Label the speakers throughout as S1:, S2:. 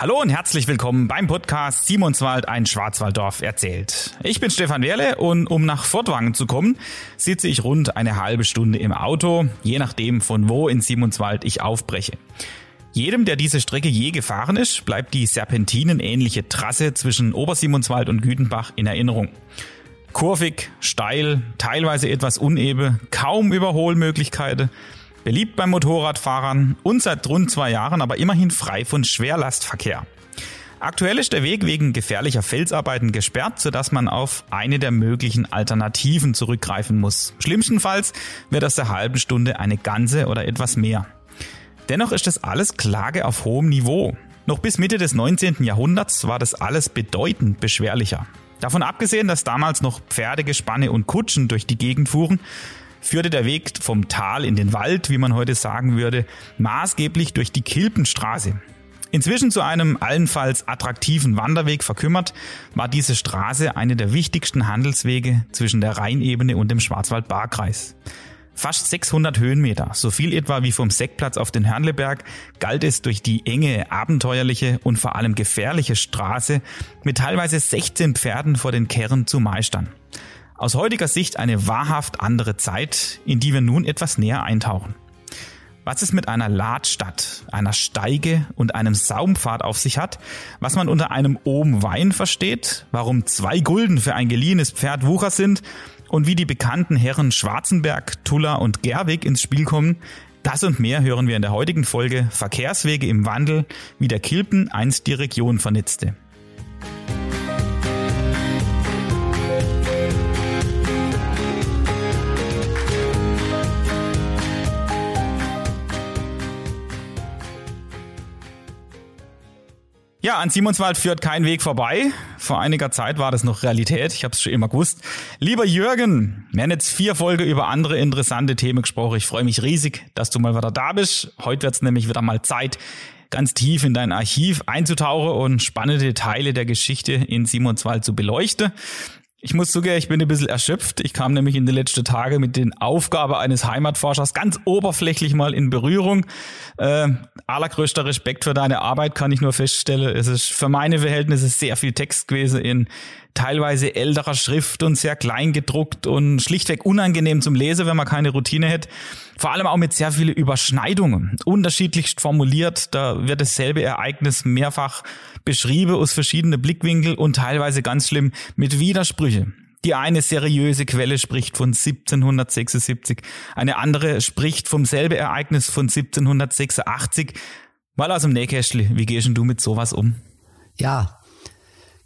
S1: Hallo und herzlich willkommen beim Podcast Simonswald, ein Schwarzwalddorf erzählt. Ich bin Stefan Werle und um nach Fortwangen zu kommen, sitze ich rund eine halbe Stunde im Auto, je nachdem von wo in Simonswald ich aufbreche. Jedem, der diese Strecke je gefahren ist, bleibt die serpentinenähnliche Trasse zwischen Obersimonswald und Gütenbach in Erinnerung. Kurvig, steil, teilweise etwas uneben, kaum Überholmöglichkeiten, beliebt bei Motorradfahrern und seit rund zwei Jahren aber immerhin frei von Schwerlastverkehr. Aktuell ist der Weg wegen gefährlicher Felsarbeiten gesperrt, sodass man auf eine der möglichen Alternativen zurückgreifen muss. Schlimmstenfalls wird aus der halben Stunde eine ganze oder etwas mehr. Dennoch ist das alles Klage auf hohem Niveau. Noch bis Mitte des 19. Jahrhunderts war das alles bedeutend beschwerlicher. Davon abgesehen, dass damals noch Pferde, Gespanne und Kutschen durch die Gegend fuhren, führte der Weg vom Tal in den Wald, wie man heute sagen würde, maßgeblich durch die Kilpenstraße. Inzwischen zu einem allenfalls attraktiven Wanderweg verkümmert, war diese Straße eine der wichtigsten Handelswege zwischen der Rheinebene und dem Schwarzwald-Baar-Kreis. Fast 600 Höhenmeter, so viel etwa wie vom Seckplatz auf den Hörnleberg, galt es durch die enge, abenteuerliche und vor allem gefährliche Straße mit teilweise 16 Pferden vor den Kerren zu meistern. Aus heutiger Sicht eine wahrhaft andere Zeit, in die wir nun etwas näher eintauchen. Was es mit einer Ladstadt, einer Steige und einem Saumpfad auf sich hat, was man unter einem Ohm Wein versteht, warum zwei Gulden für ein geliehenes Pferd Wucher sind und wie die bekannten Herren Schwarzenberg, Tuller und Gerwig ins Spiel kommen, das und mehr hören wir in der heutigen Folge Verkehrswege im Wandel, wie der Kilpen einst die Region vernetzte. Ja, an Simonswald führt kein Weg vorbei. Vor einiger Zeit war das noch Realität. Ich habe es schon immer gewusst. Lieber Jürgen, wir haben jetzt vier Folgen über andere interessante Themen gesprochen. Ich freue mich riesig, dass du mal wieder da bist. Heute wird es nämlich wieder mal Zeit, ganz tief in dein Archiv einzutauchen und spannende Teile der Geschichte in Simonswald zu beleuchten. Ich muss zugeben, ich bin ein bisschen erschöpft. Ich kam nämlich in den letzten Tagen mit den Aufgaben eines Heimatforschers ganz oberflächlich mal in Berührung. Äh, allergrößter Respekt für deine Arbeit kann ich nur feststellen. Es ist für meine Verhältnisse sehr viel Text gewesen in teilweise älterer Schrift und sehr klein gedruckt und schlichtweg unangenehm zum Lesen, wenn man keine Routine hat. Vor allem auch mit sehr vielen Überschneidungen, unterschiedlichst formuliert. Da wird dasselbe Ereignis mehrfach beschrieben aus verschiedenen Blickwinkeln und teilweise ganz schlimm mit Widersprüche. Die eine seriöse Quelle spricht von 1776, eine andere spricht vom selben Ereignis von 1786. Mal aus dem Nähkästchen, wie gehst du mit sowas um?
S2: Ja,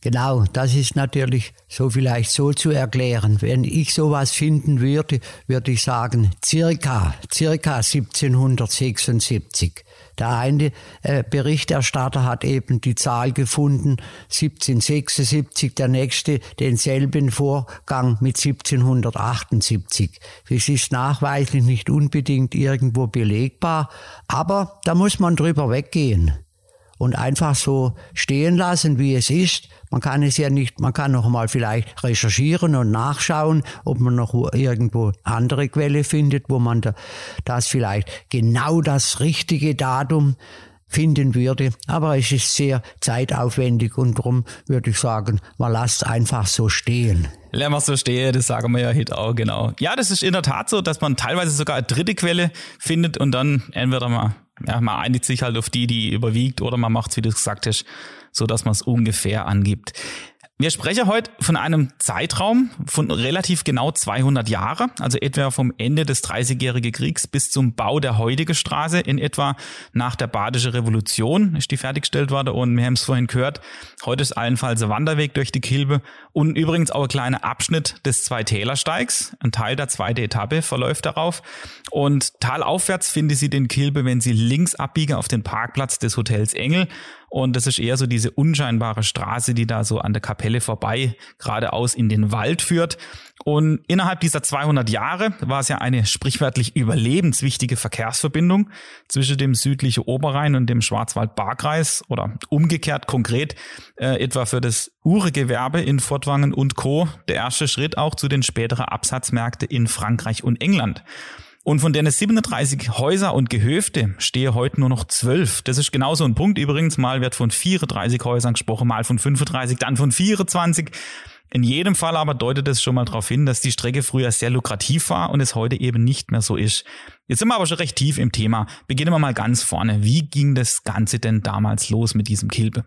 S2: Genau, das ist natürlich so vielleicht so zu erklären. Wenn ich sowas finden würde, würde ich sagen, circa, circa 1776. Der eine äh, Berichterstatter hat eben die Zahl gefunden, 1776, der nächste denselben Vorgang mit 1778. Das ist nachweislich nicht unbedingt irgendwo belegbar, aber da muss man drüber weggehen und einfach so stehen lassen, wie es ist. Man kann es ja nicht, man kann noch mal vielleicht recherchieren und nachschauen, ob man noch irgendwo andere Quelle findet, wo man da, das vielleicht genau das richtige Datum finden würde. Aber es ist sehr zeitaufwendig und darum würde ich sagen, man lasst einfach so stehen.
S1: Lassen wir so stehen, das sagen wir ja heute auch, genau. Ja, das ist in der Tat so, dass man teilweise sogar eine dritte Quelle findet und dann entweder mal ja, man einigt sich halt auf die, die überwiegt, oder man macht es, wie du gesagt hast, so dass man es ungefähr angibt. Wir sprechen heute von einem Zeitraum von relativ genau 200 Jahre, also etwa vom Ende des Dreißigjährigen Kriegs bis zum Bau der heutigen Straße in etwa nach der Badischen Revolution ist die fertiggestellt worden. Und wir haben es vorhin gehört, heute ist allenfalls ein Wanderweg durch die Kilbe und übrigens auch ein kleiner Abschnitt des Zwei-Täler-Steigs. Ein Teil der zweiten Etappe verläuft darauf. Und talaufwärts finde Sie den Kilbe, wenn Sie links abbiegen auf den Parkplatz des Hotels Engel und das ist eher so diese unscheinbare Straße, die da so an der Kapelle vorbei geradeaus in den Wald führt. Und innerhalb dieser 200 Jahre war es ja eine sprichwörtlich überlebenswichtige Verkehrsverbindung zwischen dem südlichen Oberrhein und dem Schwarzwald-Baar-Kreis oder umgekehrt konkret äh, etwa für das Uhregewerbe in Fortwangen und Co. Der erste Schritt auch zu den späteren Absatzmärkten in Frankreich und England. Und von denen 37 Häuser und Gehöfte stehe heute nur noch 12. Das ist genauso ein Punkt. Übrigens, mal wird von 34 Häusern gesprochen, mal von 35, dann von 24. In jedem Fall aber deutet es schon mal darauf hin, dass die Strecke früher sehr lukrativ war und es heute eben nicht mehr so ist. Jetzt sind wir aber schon recht tief im Thema. Beginnen wir mal ganz vorne. Wie ging das Ganze denn damals los mit diesem Kilbe?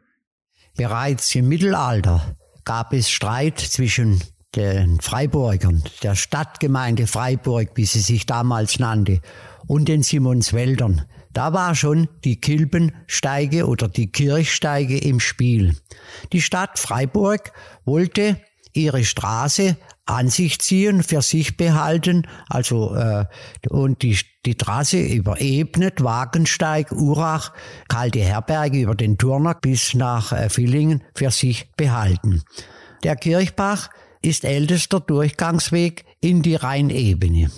S2: Bereits im Mittelalter gab es Streit zwischen den Freiburgern, der Stadtgemeinde Freiburg, wie sie sich damals nannte, und den Simonswäldern. Da war schon die Kilbensteige oder die Kirchsteige im Spiel. Die Stadt Freiburg wollte ihre Straße an sich ziehen, für sich behalten, also äh, und die, die Trasse über Ebnet, Wagensteig, Urach, Kalte Herberge über den Turner bis nach äh, Villingen für sich behalten. Der Kirchbach ist ältester Durchgangsweg in die Rheinebene.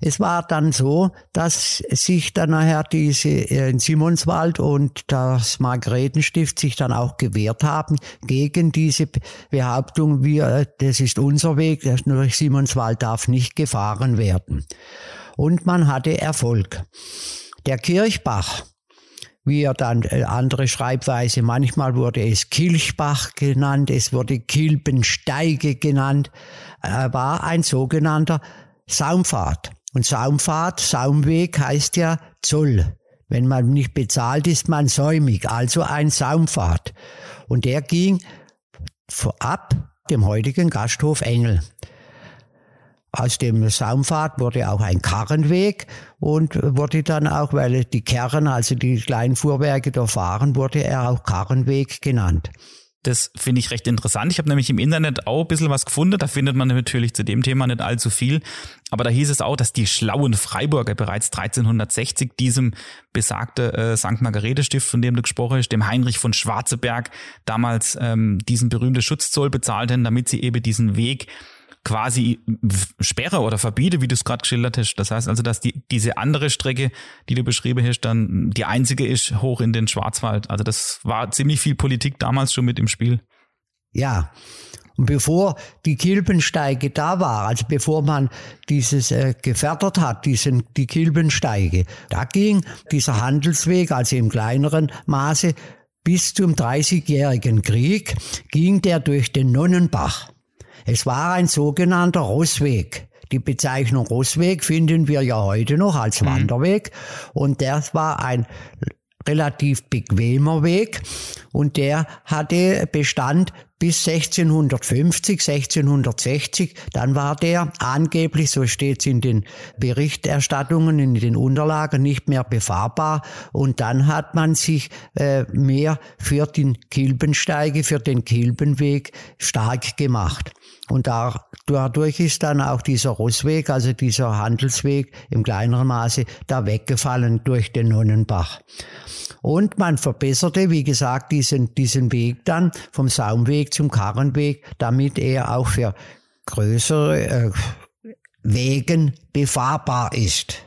S2: Es war dann so, dass sich dann nachher diese äh, in Simonswald und das Margaretenstift sich dann auch gewehrt haben gegen diese Behauptung, wir, das ist unser Weg, durch Simonswald darf nicht gefahren werden. Und man hatte Erfolg. Der Kirchbach wie er dann äh, andere Schreibweise, manchmal wurde es Kilchbach genannt, es wurde Kilbensteige genannt, war ein sogenannter Saumpfad. Und Saumpfad, Saumweg heißt ja Zoll. Wenn man nicht bezahlt, ist man säumig, also ein Saumpfad. Und der ging ab dem heutigen Gasthof Engel. Aus dem Saumpfad wurde auch ein Karrenweg und wurde dann auch, weil die Kerren, also die kleinen Fuhrwerke da fahren, wurde er auch Karrenweg genannt.
S1: Das finde ich recht interessant. Ich habe nämlich im Internet auch ein bisschen was gefunden. Da findet man natürlich zu dem Thema nicht allzu viel. Aber da hieß es auch, dass die schlauen Freiburger bereits 1360 diesem besagte äh, St. Margarete-Stift, von dem du gesprochen hast, dem Heinrich von Schwarzeberg, damals ähm, diesen berühmten Schutzzoll bezahlten, damit sie eben diesen Weg quasi sperre oder verbiete, wie du es gerade geschildert hast. Das heißt also, dass die, diese andere Strecke, die du beschrieben hast, dann die einzige ist hoch in den Schwarzwald. Also das war ziemlich viel Politik damals schon mit im Spiel.
S2: Ja, und bevor die Kilbensteige da war, also bevor man dieses äh, gefördert hat, diesen, die Kilbensteige, da ging dieser Handelsweg, also im kleineren Maße, bis zum Dreißigjährigen Krieg, ging der durch den Nonnenbach. Es war ein sogenannter Rossweg. Die Bezeichnung Rossweg finden wir ja heute noch als mhm. Wanderweg. Und das war ein relativ bequemer Weg und der hatte Bestand bis 1650, 1660. Dann war der angeblich, so steht es in den Berichterstattungen, in den Unterlagen, nicht mehr befahrbar. Und dann hat man sich äh, mehr für den Kilbensteige, für den Kilbenweg stark gemacht. Und da, dadurch ist dann auch dieser Rossweg, also dieser Handelsweg im kleineren Maße, da weggefallen durch den Nonnenbach. Und man verbesserte, wie gesagt, diesen, diesen Weg dann vom Saumweg zum Karrenweg, damit er auch für größere äh, Wegen befahrbar ist.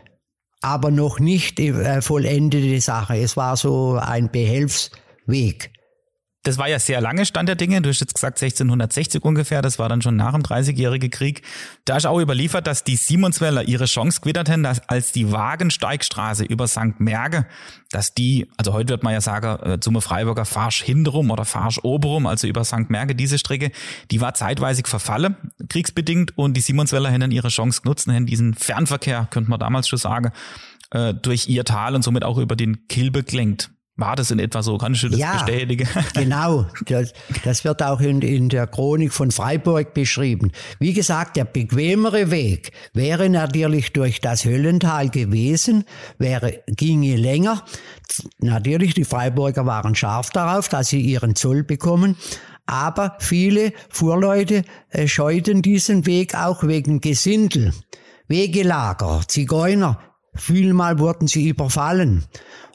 S2: Aber noch nicht äh, vollendete Sache. Es war so ein Behelfsweg.
S1: Das war ja sehr lange Stand der Dinge. Du hast jetzt gesagt 1660 ungefähr. Das war dann schon nach dem Dreißigjährigen Krieg. Da ist auch überliefert, dass die Simonsweller ihre Chance gewitterten, dass als die Wagensteigstraße über St. Merge, dass die, also heute wird man ja sagen, äh, zum Freiburger Farsch hinterum oder Farsch oberum, also über St. Merge, diese Strecke, die war zeitweise verfallen, kriegsbedingt, und die Simonsweller hätten ihre Chance genutzt, hätten diesen Fernverkehr, könnte man damals schon sagen, äh, durch ihr Tal und somit auch über den Kilbe gelenkt. War das in etwa so? Kannst du das ja, bestätigen?
S2: Genau, das, das wird auch in, in der Chronik von Freiburg beschrieben. Wie gesagt, der bequemere Weg wäre natürlich durch das Höllental gewesen, wäre, ginge länger. Natürlich, die Freiburger waren scharf darauf, dass sie ihren Zoll bekommen. Aber viele Fuhrleute äh, scheuten diesen Weg auch wegen Gesindel, Wegelager, Zigeuner. Vielmal wurden sie überfallen.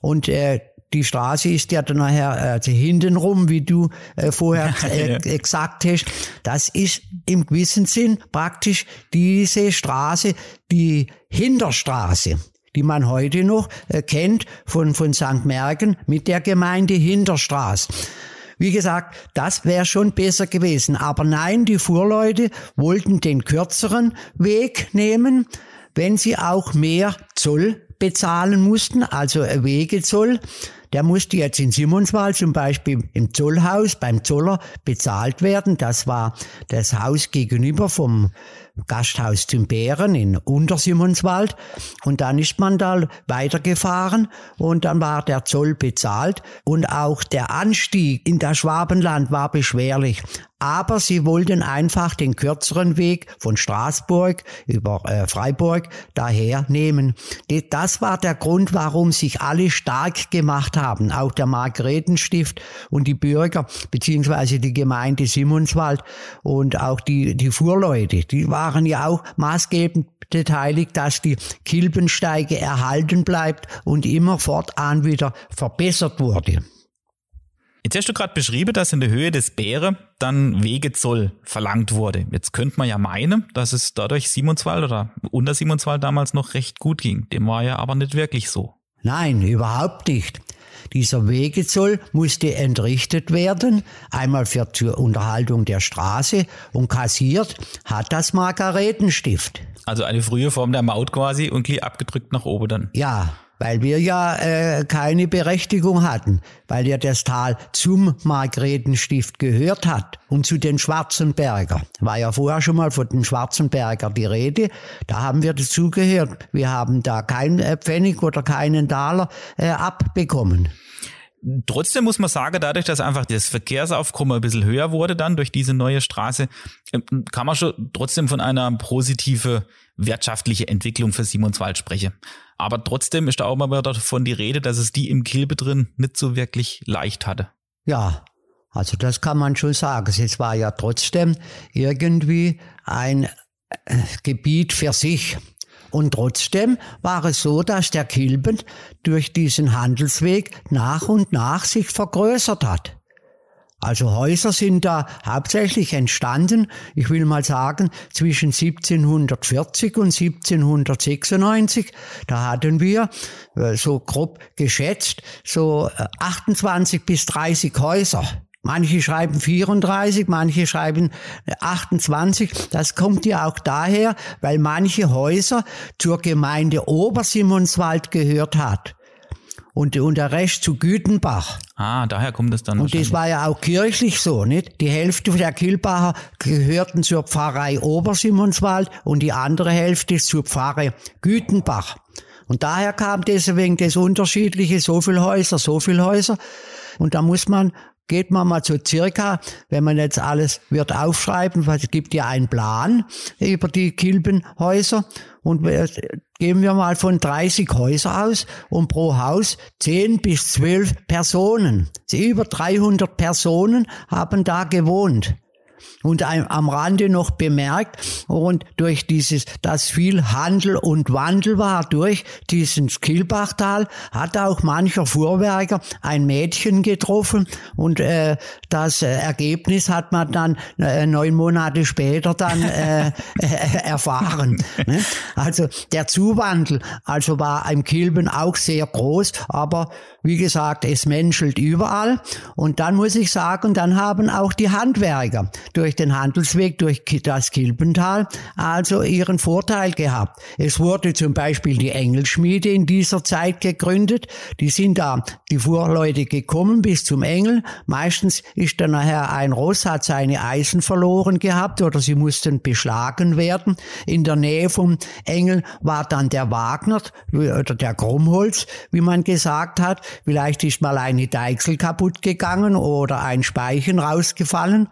S2: Und äh, die Straße ist ja dann nachher also hintenrum, wie du äh, vorher äh, gesagt hast. Das ist im gewissen Sinn praktisch diese Straße, die Hinterstraße die man heute noch äh, kennt von, von St. Mergen mit der Gemeinde Hinterstraße. Wie gesagt, das wäre schon besser gewesen. Aber nein, die Fuhrleute wollten den kürzeren Weg nehmen, wenn sie auch mehr Zoll bezahlen mussten, also Wegezoll. Der musste jetzt in Simonswald zum Beispiel im Zollhaus beim Zoller bezahlt werden. Das war das Haus gegenüber vom Gasthaus zum Bären in Untersimonswald. Und dann ist man da weitergefahren und dann war der Zoll bezahlt und auch der Anstieg in das Schwabenland war beschwerlich. Aber sie wollten einfach den kürzeren Weg von Straßburg über äh, Freiburg daher nehmen. Das war der Grund, warum sich alle stark gemacht haben, auch der Margaretenstift und die Bürger beziehungsweise die Gemeinde Simonswald und auch die, die Fuhrleute. Die waren ja auch maßgebend beteiligt, dass die Kilbensteige erhalten bleibt und immer fortan wieder verbessert wurde.
S1: Jetzt hast du gerade beschrieben, dass in der Höhe des Bäre dann Wegezoll verlangt wurde. Jetzt könnte man ja meinen, dass es dadurch Simonswald oder unter Simonswald damals noch recht gut ging. Dem war ja aber nicht wirklich so.
S2: Nein, überhaupt nicht. Dieser Wegezoll musste entrichtet werden, einmal für zur Unterhaltung der Straße und kassiert hat das Margaretenstift.
S1: Also eine frühe Form der Maut quasi und abgedrückt nach oben dann.
S2: Ja, weil wir ja äh, keine Berechtigung hatten, weil ja das Tal zum Margretenstift gehört hat und zu den Schwarzenberger. War ja vorher schon mal von den Schwarzenberger die Rede, da haben wir dazugehört. Wir haben da keinen äh, Pfennig oder keinen Taler äh, abbekommen.
S1: Trotzdem muss man sagen, dadurch, dass einfach das Verkehrsaufkommen ein bisschen höher wurde dann durch diese neue Straße, ähm, kann man schon trotzdem von einer positive wirtschaftliche Entwicklung für Simonswald sprechen. Aber trotzdem ist da auch mal davon die Rede, dass es die im Kilbe drin nicht so wirklich leicht hatte.
S2: Ja, also das kann man schon sagen. Es war ja trotzdem irgendwie ein äh, Gebiet für sich. Und trotzdem war es so, dass der Kilben durch diesen Handelsweg nach und nach sich vergrößert hat. Also Häuser sind da hauptsächlich entstanden, ich will mal sagen, zwischen 1740 und 1796. Da hatten wir, äh, so grob geschätzt, so 28 äh, bis 30 Häuser. Manche schreiben 34, manche schreiben 28. Das kommt ja auch daher, weil manche Häuser zur Gemeinde Obersimonswald gehört hat und, und der Rest zu Gütenbach.
S1: Ah, daher kommt es dann.
S2: Und das war ja auch kirchlich so, nicht? Die Hälfte der Kilbacher gehörten zur Pfarrei Obersimonswald und die andere Hälfte zur Pfarre Gütenbach. Und daher kam deswegen das Unterschiedliche, so viel Häuser, so viel Häuser. Und da muss man geht man mal so circa, wenn man jetzt alles wird aufschreiben, weil es gibt ja einen Plan über die Kilbenhäuser und gehen wir mal von 30 Häuser aus und pro Haus 10 bis 12 Personen. Über 300 Personen haben da gewohnt und am Rande noch bemerkt und durch dieses, dass viel Handel und Wandel war durch diesen Skilbachtal, hat auch mancher Fuhrwerker ein Mädchen getroffen und äh, das Ergebnis hat man dann äh, neun Monate später dann äh, erfahren. Ne? Also der Zuwandel also war im Kilben auch sehr groß, aber wie gesagt, es menschelt überall. Und dann muss ich sagen, dann haben auch die Handwerker durch den Handelsweg, durch das Kilbental, also ihren Vorteil gehabt. Es wurde zum Beispiel die Engelschmiede in dieser Zeit gegründet. Die sind da, die Fuhrleute gekommen bis zum Engel. Meistens ist dann nachher ein Ross, hat seine Eisen verloren gehabt oder sie mussten beschlagen werden. In der Nähe vom Engel war dann der Wagner oder der Krummholz, wie man gesagt hat. Vielleicht ist mal eine Deichsel kaputt gegangen oder ein Speichen rausgefallen.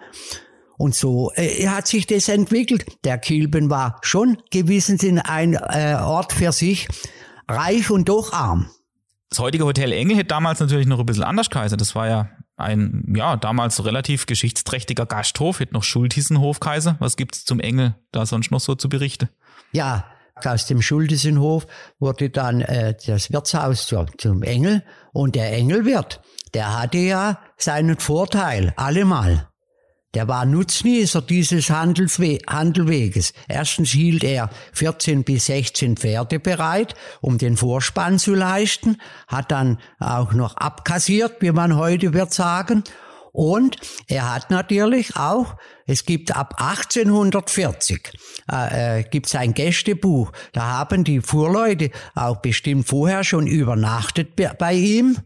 S2: Und so äh, hat sich das entwickelt. Der Kilben war schon gewissens ein äh, Ort für sich, reich und doch arm.
S1: Das heutige Hotel Engel hätte damals natürlich noch ein bisschen anders geheißen. Das war ja ein, ja, damals relativ geschichtsträchtiger Gasthof, hätte noch Schultissenhof geheißen. Was gibt's zum Engel da sonst noch so zu berichten?
S2: Ja, aus dem Schultissenhof wurde dann äh, das Wirtshaus zu, zum Engel und der Engelwirt, der hatte ja seinen Vorteil, allemal. Der war Nutznießer dieses Handelswe Handelweges. Erstens hielt er 14 bis 16 Pferde bereit, um den Vorspann zu leisten, hat dann auch noch abkassiert, wie man heute wird sagen, Und er hat natürlich auch, es gibt ab 1840 äh, äh, gibt es ein Gästebuch. Da haben die Fuhrleute auch bestimmt vorher schon übernachtet bei ihm,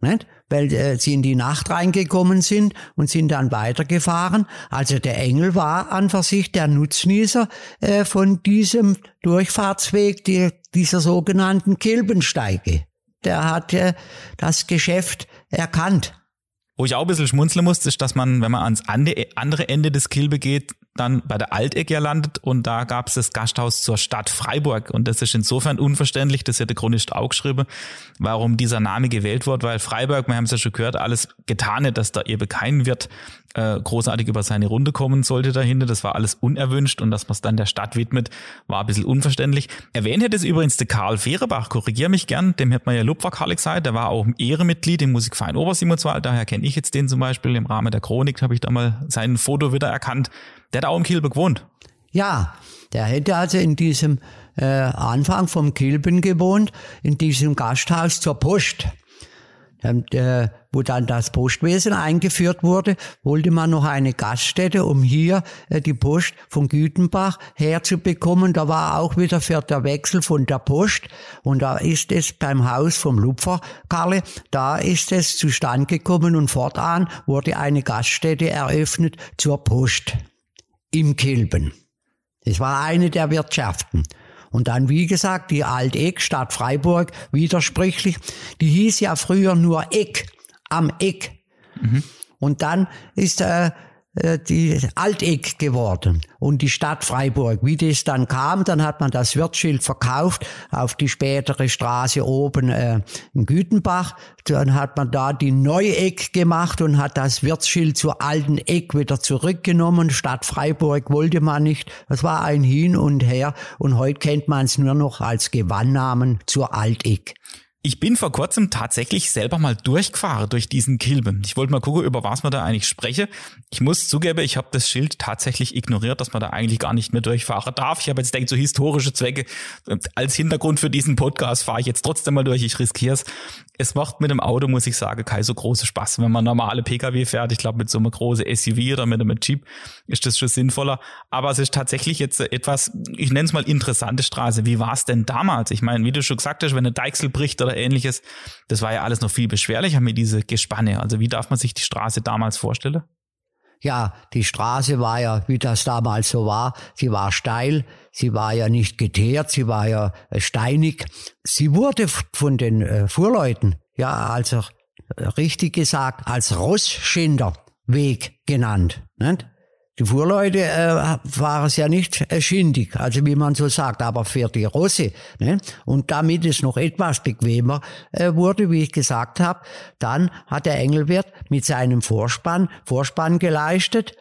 S2: nicht? Weil äh, sie in die Nacht reingekommen sind und sind dann weitergefahren. Also der Engel war an für sich der Nutznießer äh, von diesem Durchfahrtsweg die, dieser sogenannten Kilbensteige. Der hat äh, das Geschäft erkannt.
S1: Wo ich auch ein bisschen schmunzeln muss, ist, dass man, wenn man ans andere Ende des Kilbe geht, dann bei der Alteck ja landet und da gab es das Gasthaus zur Stadt Freiburg und das ist insofern unverständlich, das hat der Chronist auch geschrieben, warum dieser Name gewählt wird, weil Freiburg, wir haben es ja schon gehört, alles getan hat, dass da ihr kein wird äh, großartig über seine Runde kommen sollte dahinter. Das war alles unerwünscht und dass man es dann der Stadt widmet, war ein bisschen unverständlich. Erwähnt hätte es übrigens der Karl Fehrebach, korrigier mich gern, dem hätte man ja Lupferkarl gesagt, der war auch Ehremitglied im Musikverein Obersimonswald, daher kenne ich jetzt den zum Beispiel. Im Rahmen der Chronik habe ich da mal sein Foto wieder erkannt. Der hat auch im Kilbe gewohnt.
S2: Ja, der hätte also in diesem äh, Anfang vom Kilben gewohnt, in diesem Gasthaus zur Post. Und, äh, wo dann das Postwesen eingeführt wurde, wollte man noch eine Gaststätte, um hier äh, die Post von Gütenbach herzubekommen. Da war auch wieder für der Wechsel von der Post. Und da ist es beim Haus vom Lupfer, Karle, da ist es zustande gekommen und fortan wurde eine Gaststätte eröffnet zur Post im Kilben. Das war eine der Wirtschaften. Und dann, wie gesagt, die Alteck Stadt Freiburg, widersprüchlich, die hieß ja früher nur Eck, am Eck. Mhm. Und dann ist äh, die Alteck geworden und die Stadt Freiburg. Wie das dann kam, dann hat man das Wirtsschild verkauft auf die spätere Straße oben äh, in Gütenbach. Dann hat man da die Neueck gemacht und hat das Wirtsschild zur alten Eck wieder zurückgenommen. Stadt Freiburg wollte man nicht. Das war ein Hin und Her und heute kennt man es nur noch als Gewannnamen zur Alteck.
S1: Ich bin vor kurzem tatsächlich selber mal durchgefahren durch diesen Kilbe. Ich wollte mal gucken, über was man da eigentlich spreche. Ich muss zugeben, ich habe das Schild tatsächlich ignoriert, dass man da eigentlich gar nicht mehr durchfahren darf. Ich habe jetzt denkt, so historische Zwecke als Hintergrund für diesen Podcast fahre ich jetzt trotzdem mal durch. Ich riskiere es. Es macht mit dem Auto, muss ich sagen, kein so großer Spaß. Wenn man normale Pkw fährt, ich glaube mit so einem großen SUV oder mit einem Jeep ist das schon sinnvoller. Aber es ist tatsächlich jetzt etwas, ich nenne es mal interessante Straße. Wie war es denn damals? Ich meine, wie du schon gesagt hast, wenn eine Deichsel bricht oder ähnliches. Das war ja alles noch viel beschwerlicher mit diese Gespanne. Also wie darf man sich die Straße damals vorstellen?
S2: Ja, die Straße war ja, wie das damals so war, sie war steil, sie war ja nicht geteert, sie war ja äh, steinig. Sie wurde von den äh, Fuhrleuten, ja, also richtig gesagt, als Rossschinderweg genannt. Nicht? Die Fuhrleute äh, waren es ja nicht äh, schindig, also wie man so sagt, aber für die Rosse. Ne? Und damit es noch etwas bequemer äh, wurde, wie ich gesagt habe, dann hat der Engelwirt mit seinem Vorspann Vorspann geleistet.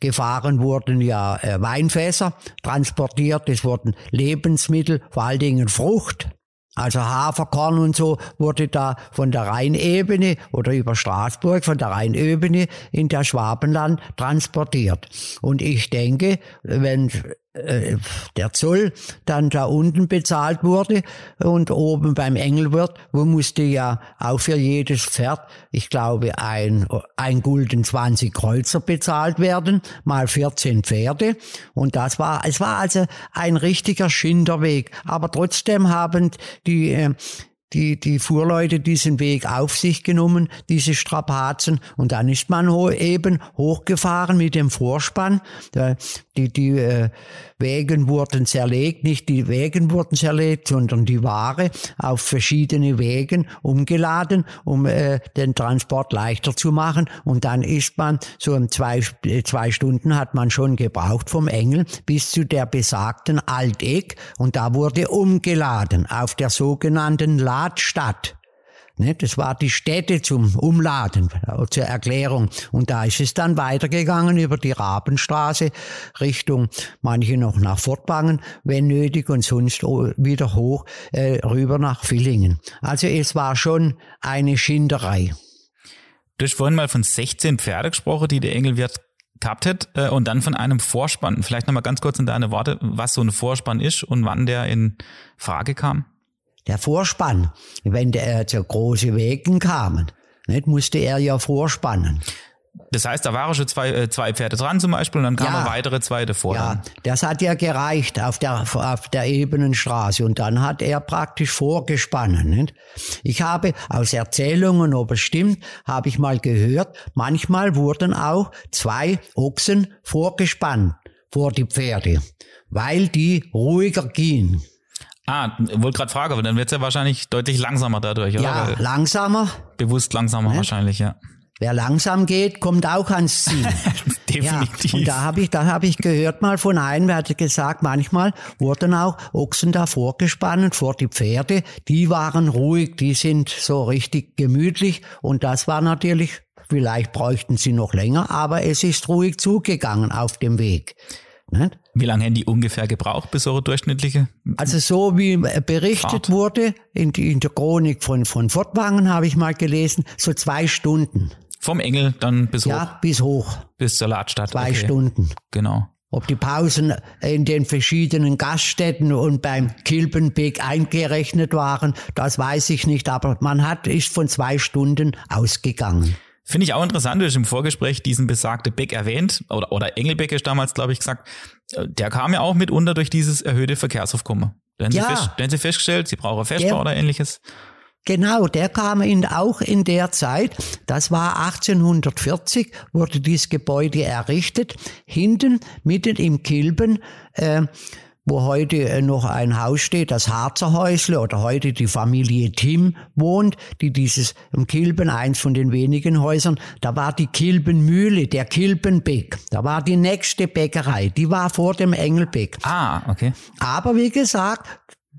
S2: Gefahren wurden ja äh, Weinfässer transportiert, es wurden Lebensmittel, vor allen Dingen Frucht, also Haferkorn und so wurde da von der Rheinebene oder über Straßburg von der Rheinebene in der Schwabenland transportiert. Und ich denke, wenn äh, der Zoll dann da unten bezahlt wurde und oben beim Engelwirt, wo musste ja auch für jedes Pferd, ich glaube, ein, ein Gulden 20 Kreuzer bezahlt werden, mal 14 Pferde. Und das war, es war also ein richtiger Schinderweg. Aber trotzdem haben die, äh, die, die Fuhrleute diesen Weg auf sich genommen, diese Strapazen. Und dann ist man ho eben hochgefahren mit dem Vorspann. Die, die äh, Wägen wurden zerlegt, nicht die Wägen wurden zerlegt, sondern die Ware auf verschiedene Wägen umgeladen, um äh, den Transport leichter zu machen. Und dann ist man, so um zwei, zwei Stunden hat man schon gebraucht vom Engel bis zu der besagten Alteck. Und da wurde umgeladen auf der sogenannten Ladstadt. Ne, das war die Stätte zum Umladen, äh, zur Erklärung. Und da ist es dann weitergegangen über die Rabenstraße Richtung, manche noch nach Fortbangen, wenn nötig, und sonst wieder hoch äh, rüber nach Villingen. Also es war schon eine Schinderei.
S1: Du hast vorhin mal von 16 Pferde gesprochen, die der Engelwirt gehabt hat, äh, und dann von einem Vorspann. Vielleicht nochmal ganz kurz in deine Worte, was so ein Vorspann ist und wann der in Frage kam
S2: der Vorspann, wenn der zu große Wegen kamen, nicht, musste er ja vorspannen.
S1: Das heißt, da waren schon zwei, äh, zwei Pferde dran zum Beispiel und dann kamen
S2: Ja.
S1: weitere zwei davor.
S2: Ja, das hat ja gereicht auf der, auf der ebenen Straße und dann hat er praktisch vorgespannen. Nicht? Ich habe aus Erzählungen, ob es stimmt, habe ich mal gehört, manchmal wurden auch zwei Ochsen vorgespannt vor die Pferde, weil die ruhiger gingen.
S1: Ah, wollte gerade fragen, aber dann wird's ja wahrscheinlich deutlich langsamer dadurch, oder?
S2: Ja,
S1: Weil
S2: langsamer.
S1: bewusst langsamer wahrscheinlich, ja.
S2: Wer langsam geht, kommt auch ans Ziel.
S1: Definitiv.
S2: Ja, und da habe ich, da habe ich gehört mal von einem, der hat gesagt, manchmal wurden auch Ochsen da vorgespannt vor die Pferde. Die waren ruhig, die sind so richtig gemütlich und das war natürlich, vielleicht bräuchten sie noch länger, aber es ist ruhig zugegangen auf dem Weg. Nicht?
S1: Wie lange haben die ungefähr gebraucht bis so eine durchschnittliche?
S2: Also so wie berichtet
S1: Fahrt.
S2: wurde in, die, in der Chronik von, von Fortwangen habe ich mal gelesen, so zwei Stunden.
S1: Vom Engel dann bis hoch,
S2: Ja, bis hoch.
S1: bis zur Ladstadt.
S2: Zwei
S1: okay.
S2: Stunden.
S1: Genau.
S2: Ob die Pausen in den verschiedenen Gaststätten und beim Kilbenbeck eingerechnet waren, das weiß ich nicht, aber man hat, ist von zwei Stunden ausgegangen.
S1: Finde ich auch interessant, du hast im Vorgespräch diesen besagte Beck erwähnt, oder, oder Engelbeck ist damals, glaube ich, gesagt, der kam ja auch mitunter durch dieses erhöhte Verkehrsaufkommen. Da haben,
S2: Ja.
S1: sie, fest, sie festgestellt, sie brauchen Festbau
S2: Der-
S1: oder ähnliches.
S2: Genau, der kam in, auch in der Zeit, das war 1840, wurde dieses Gebäude errichtet, hinten, mitten im Kilben, äh, wo heute äh, noch ein Haus steht, das Harzer Häusle oder heute die Familie Tim wohnt, die dieses im Kilben, eins von den wenigen Häusern, da war die Kilbenmühle, der Kilbenbeck, da war die nächste Bäckerei, die war vor dem Engelbeck.
S1: Ah, okay.
S2: Aber wie gesagt,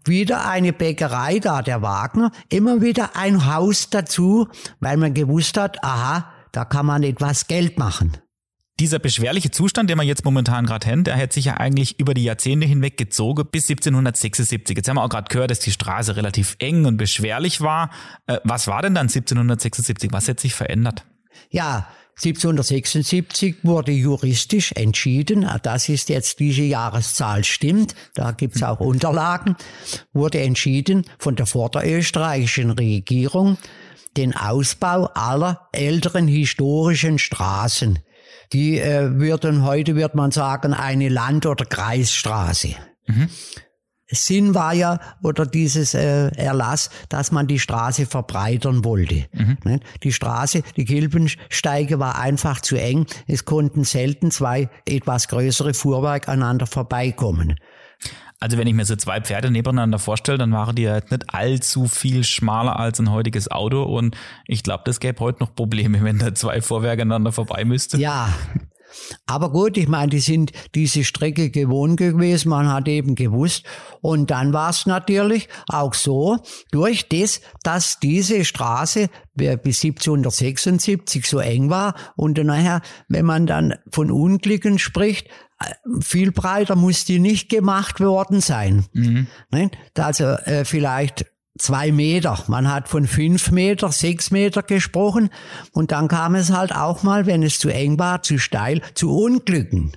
S2: wieder eine Bäckerei da, der Wagner, immer wieder ein Haus dazu, weil man gewusst hat, aha, da kann man etwas Geld machen.
S1: Dieser beschwerliche Zustand, den wir jetzt momentan gerade haben, der hat sich ja eigentlich über die Jahrzehnte hinweg gezogen bis 1776. Jetzt haben wir auch gerade gehört, dass die Straße relativ eng und beschwerlich war. Äh, was war denn dann 1776? Was hat sich verändert?
S2: Ja, 1776 wurde juristisch entschieden, ah, das ist jetzt diese Jahreszahl stimmt, da gibt's auch Unterlagen, wurde entschieden von der vorderösterreichischen Regierung, den Ausbau aller älteren historischen Straßen. Die äh, würden heute, wird man sagen, eine Land- oder Kreisstraße. Sinn war ja, oder dieses äh, Erlass, dass man die Straße verbreitern wollte. Ne? Die Straße, die Gilbensteige war einfach zu eng. Es konnten selten zwei etwas größere Fuhrwerke aneinander vorbeikommen.
S1: Also wenn ich mir so zwei Pferde nebeneinander vorstelle, dann waren die jetzt nicht allzu viel schmaler als ein heutiges Auto und ich glaube, das gäbe heute noch Probleme, wenn da zwei Vorwerke aneinander vorbei müsste.
S2: Ja. Aber gut, ich meine, die sind diese Strecke gewohnt gewesen, man hat eben gewusst. Und dann war es natürlich auch so, durch das, dass diese Straße bis 1776 so eng war und nachher, wenn man dann von Unglücken spricht, viel breiter muss die nicht gemacht worden sein.
S1: Mhm.
S2: Also äh, vielleicht zwei Meter. Man hat von fünf Meter, sechs Meter gesprochen. Und dann kam es halt auch mal, wenn es zu eng war, zu steil, zu Unglücken.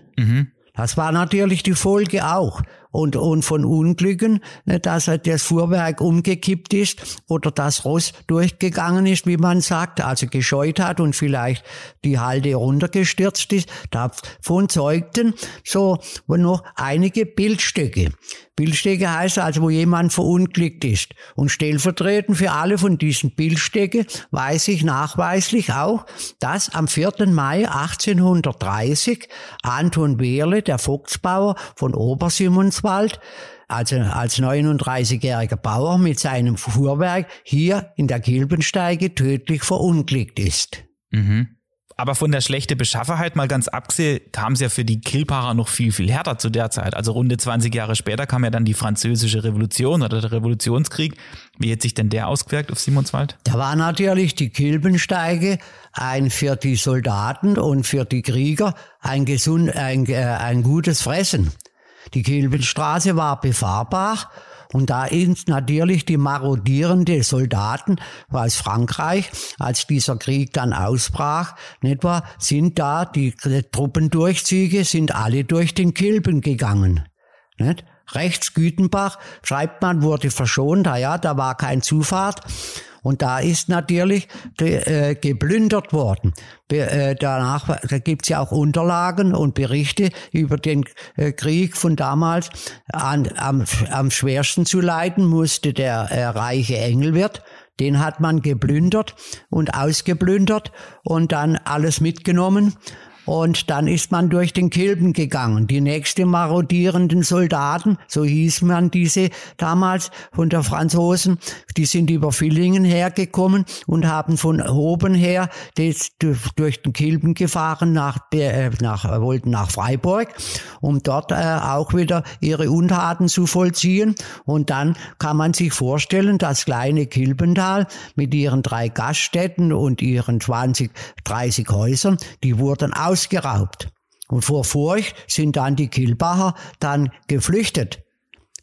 S2: Das war natürlich die Folge auch. Und, und von Unglücken, ne, dass halt das Fuhrwerk umgekippt ist oder das Ross durchgegangen ist, wie man sagt, also gescheut hat und vielleicht die Halde runtergestürzt ist. Davon zeugten so noch einige Bildstücke. Bildstücke heißt also, wo jemand verunglückt ist. Und stellvertretend für alle von diesen Bildstücke weiß ich nachweislich auch, dass am 4. Mai 1830 Anton Wehrle, der Vogtsbauer von Obersimonswald, also als 39-jähriger Bauer mit seinem Fuhrwerk hier in der Gilbensteige tödlich verunglückt ist.
S1: Aber von der schlechten Beschaffenheit mal ganz abgesehen, kam es ja für die Kilparer noch viel, viel härter zu der Zeit. Also runde 20 Jahre später kam ja dann die französische Revolution oder der Revolutionskrieg. Wie hat sich denn der ausgewirkt auf Simonswald?
S2: Da war natürlich die Kilbensteige ein für die Soldaten und für die Krieger ein, gesund, ein, äh, ein gutes Fressen. Die Kilbenstraße war befahrbar und da ist natürlich die marodierende Soldaten aus Frankreich, als dieser Krieg dann ausbrach, nicht wahr, sind da die Truppendurchzüge sind alle durch den Kilben gegangen. Nicht? Rechts Gütenbach, schreibt man, wurde verschont, ah ja, da war kein Zufahrt. Und da ist natürlich äh, geplündert worden. Be äh, danach da gibt's ja auch Unterlagen und Berichte über den äh, Krieg von damals. An, am, am schwersten zu leiden musste der äh, reiche Engelwirt. Den hat man geplündert und ausgeplündert und dann alles mitgenommen. Und dann ist man durch den Kilben gegangen. Die nächste marodierenden Soldaten, so hieß man diese damals von der Franzosen, die sind über Villingen hergekommen und haben von oben her durch den Kilben gefahren nach, äh, nach, wollten nach Freiburg, um dort äh, auch wieder ihre Untaten zu vollziehen. Und dann kann man sich vorstellen, das kleine Kilbental mit ihren drei Gaststätten und ihren 20, 30 Häusern, die wurden aus ausgeraubt. Und vor Furcht sind dann die Kilbacher dann geflüchtet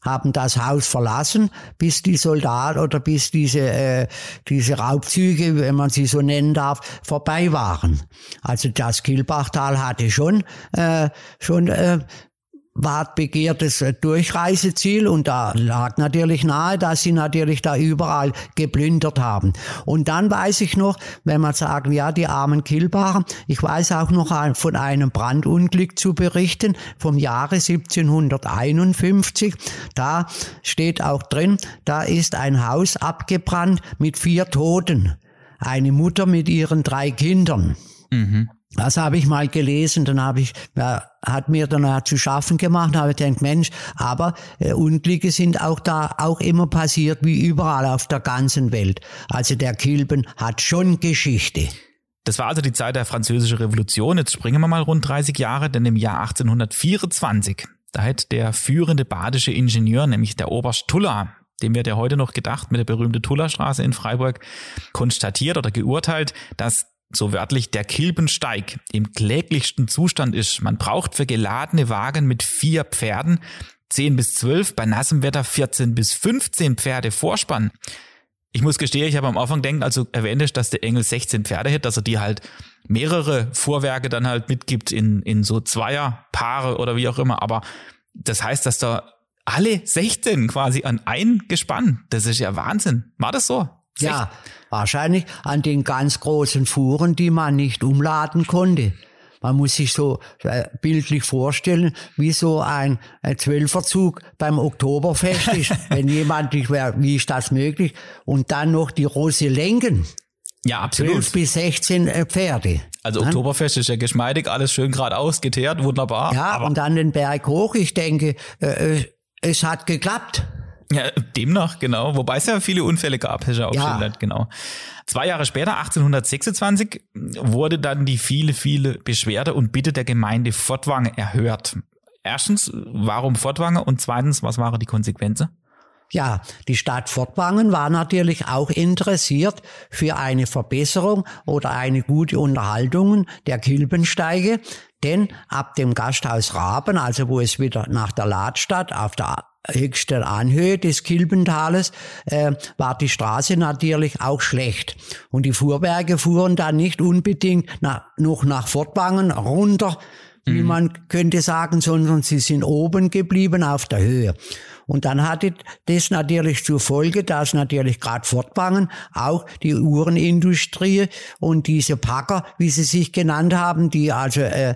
S2: haben das Haus verlassen, bis die Soldaten oder bis diese, äh, diese Raubzüge, wenn man sie so nennen darf, vorbei waren. Also das Kilbachtal hatte schon, äh, schon äh, war begehrtes äh, Durchreiseziel und da lag natürlich nahe, dass sie natürlich da überall geplündert haben. Und dann weiß ich noch, wenn man sagen, ja, die armen Kilbacher, ich weiß auch noch von einem Brandunglück zu berichten vom Jahre 1751. Da steht auch drin, da ist ein Haus abgebrannt mit vier Toten. Eine Mutter mit ihren drei Kindern. Mhm. Das habe ich mal gelesen, dann habe ich, ja, hat mir dann zu schaffen gemacht, habe gedacht, Mensch, aber äh, Unglücke sind auch da auch immer passiert, wie überall auf der ganzen Welt. Also der Kilben hat schon Geschichte.
S1: Das war also die Zeit der Französischen Revolution. Jetzt springen wir mal rund 30 Jahre, denn im Jahr 1824, da hat der führende badische Ingenieur, nämlich der Oberst Tuller, dem wird ja heute noch gedacht, mit der berühmten Tullerstraße in Freiburg, konstatiert oder geurteilt, dass so wörtlich der Kilbensteig im kläglichsten Zustand ist. Man braucht für geladene Wagen mit vier Pferden 10 bis 12, bei nassem Wetter 14 bis 15 Pferde Vorspann. Ich muss gestehen, ich habe am Anfang denken, also erwähnt ist, dass der Engel 16 Pferde hat, dass er die halt mehrere Vorwerke dann halt mitgibt in, in so Zweierpaare oder wie auch immer. Aber das heißt, dass da alle 16 quasi an ein Gespann, das ist ja Wahnsinn. War das so?
S2: Ja, wahrscheinlich an den ganz großen Fuhren, die man nicht umladen konnte. Man muss sich so äh, bildlich vorstellen, wie so ein, ein Zwölferzug beim Oktoberfest ist. Wenn jemand, wie ist das möglich? Und dann noch die Rosse lenken.
S1: Ja, absolut.
S2: 12 bis 16 äh, Pferde.
S1: Also Oktoberfest ist ja geschmeidig, alles schön geradeaus geteert, wunderbar.
S2: Ja, und dann den Berg hoch. Ich denke, äh, äh es hat geklappt.
S1: Ja, demnach, genau. Wobei es ja viele Unfälle gab, ist ja auch ja. Schildert, genau. Zwei Jahre später, 1826, wurde dann die viele, viele Beschwerde und Bitte der Gemeinde Fortwange erhört. Erstens, warum Fortwange? Und zweitens, was waren die Konsequenzen?
S2: Ja, die Stadt Fortwangen war natürlich auch interessiert für eine Verbesserung oder eine gute Unterhaltung der Kilbensteige, denn ab dem Gasthaus Raben, also wo es wieder nach der Ladstadt auf der höchsten Anhöhe des Kilbentales äh, war die Straße natürlich auch schlecht. Und die Fuhrwerke fuhren dann nicht unbedingt nach, noch nach Fortwangen runter, wie mhm. man könnte sagen, sondern sie sind oben geblieben auf der Höhe. Und dann hatte das natürlich zur Folge, dass natürlich gerade Fortwangen auch die Uhrenindustrie und diese Packer, wie sie sich genannt haben, die also äh,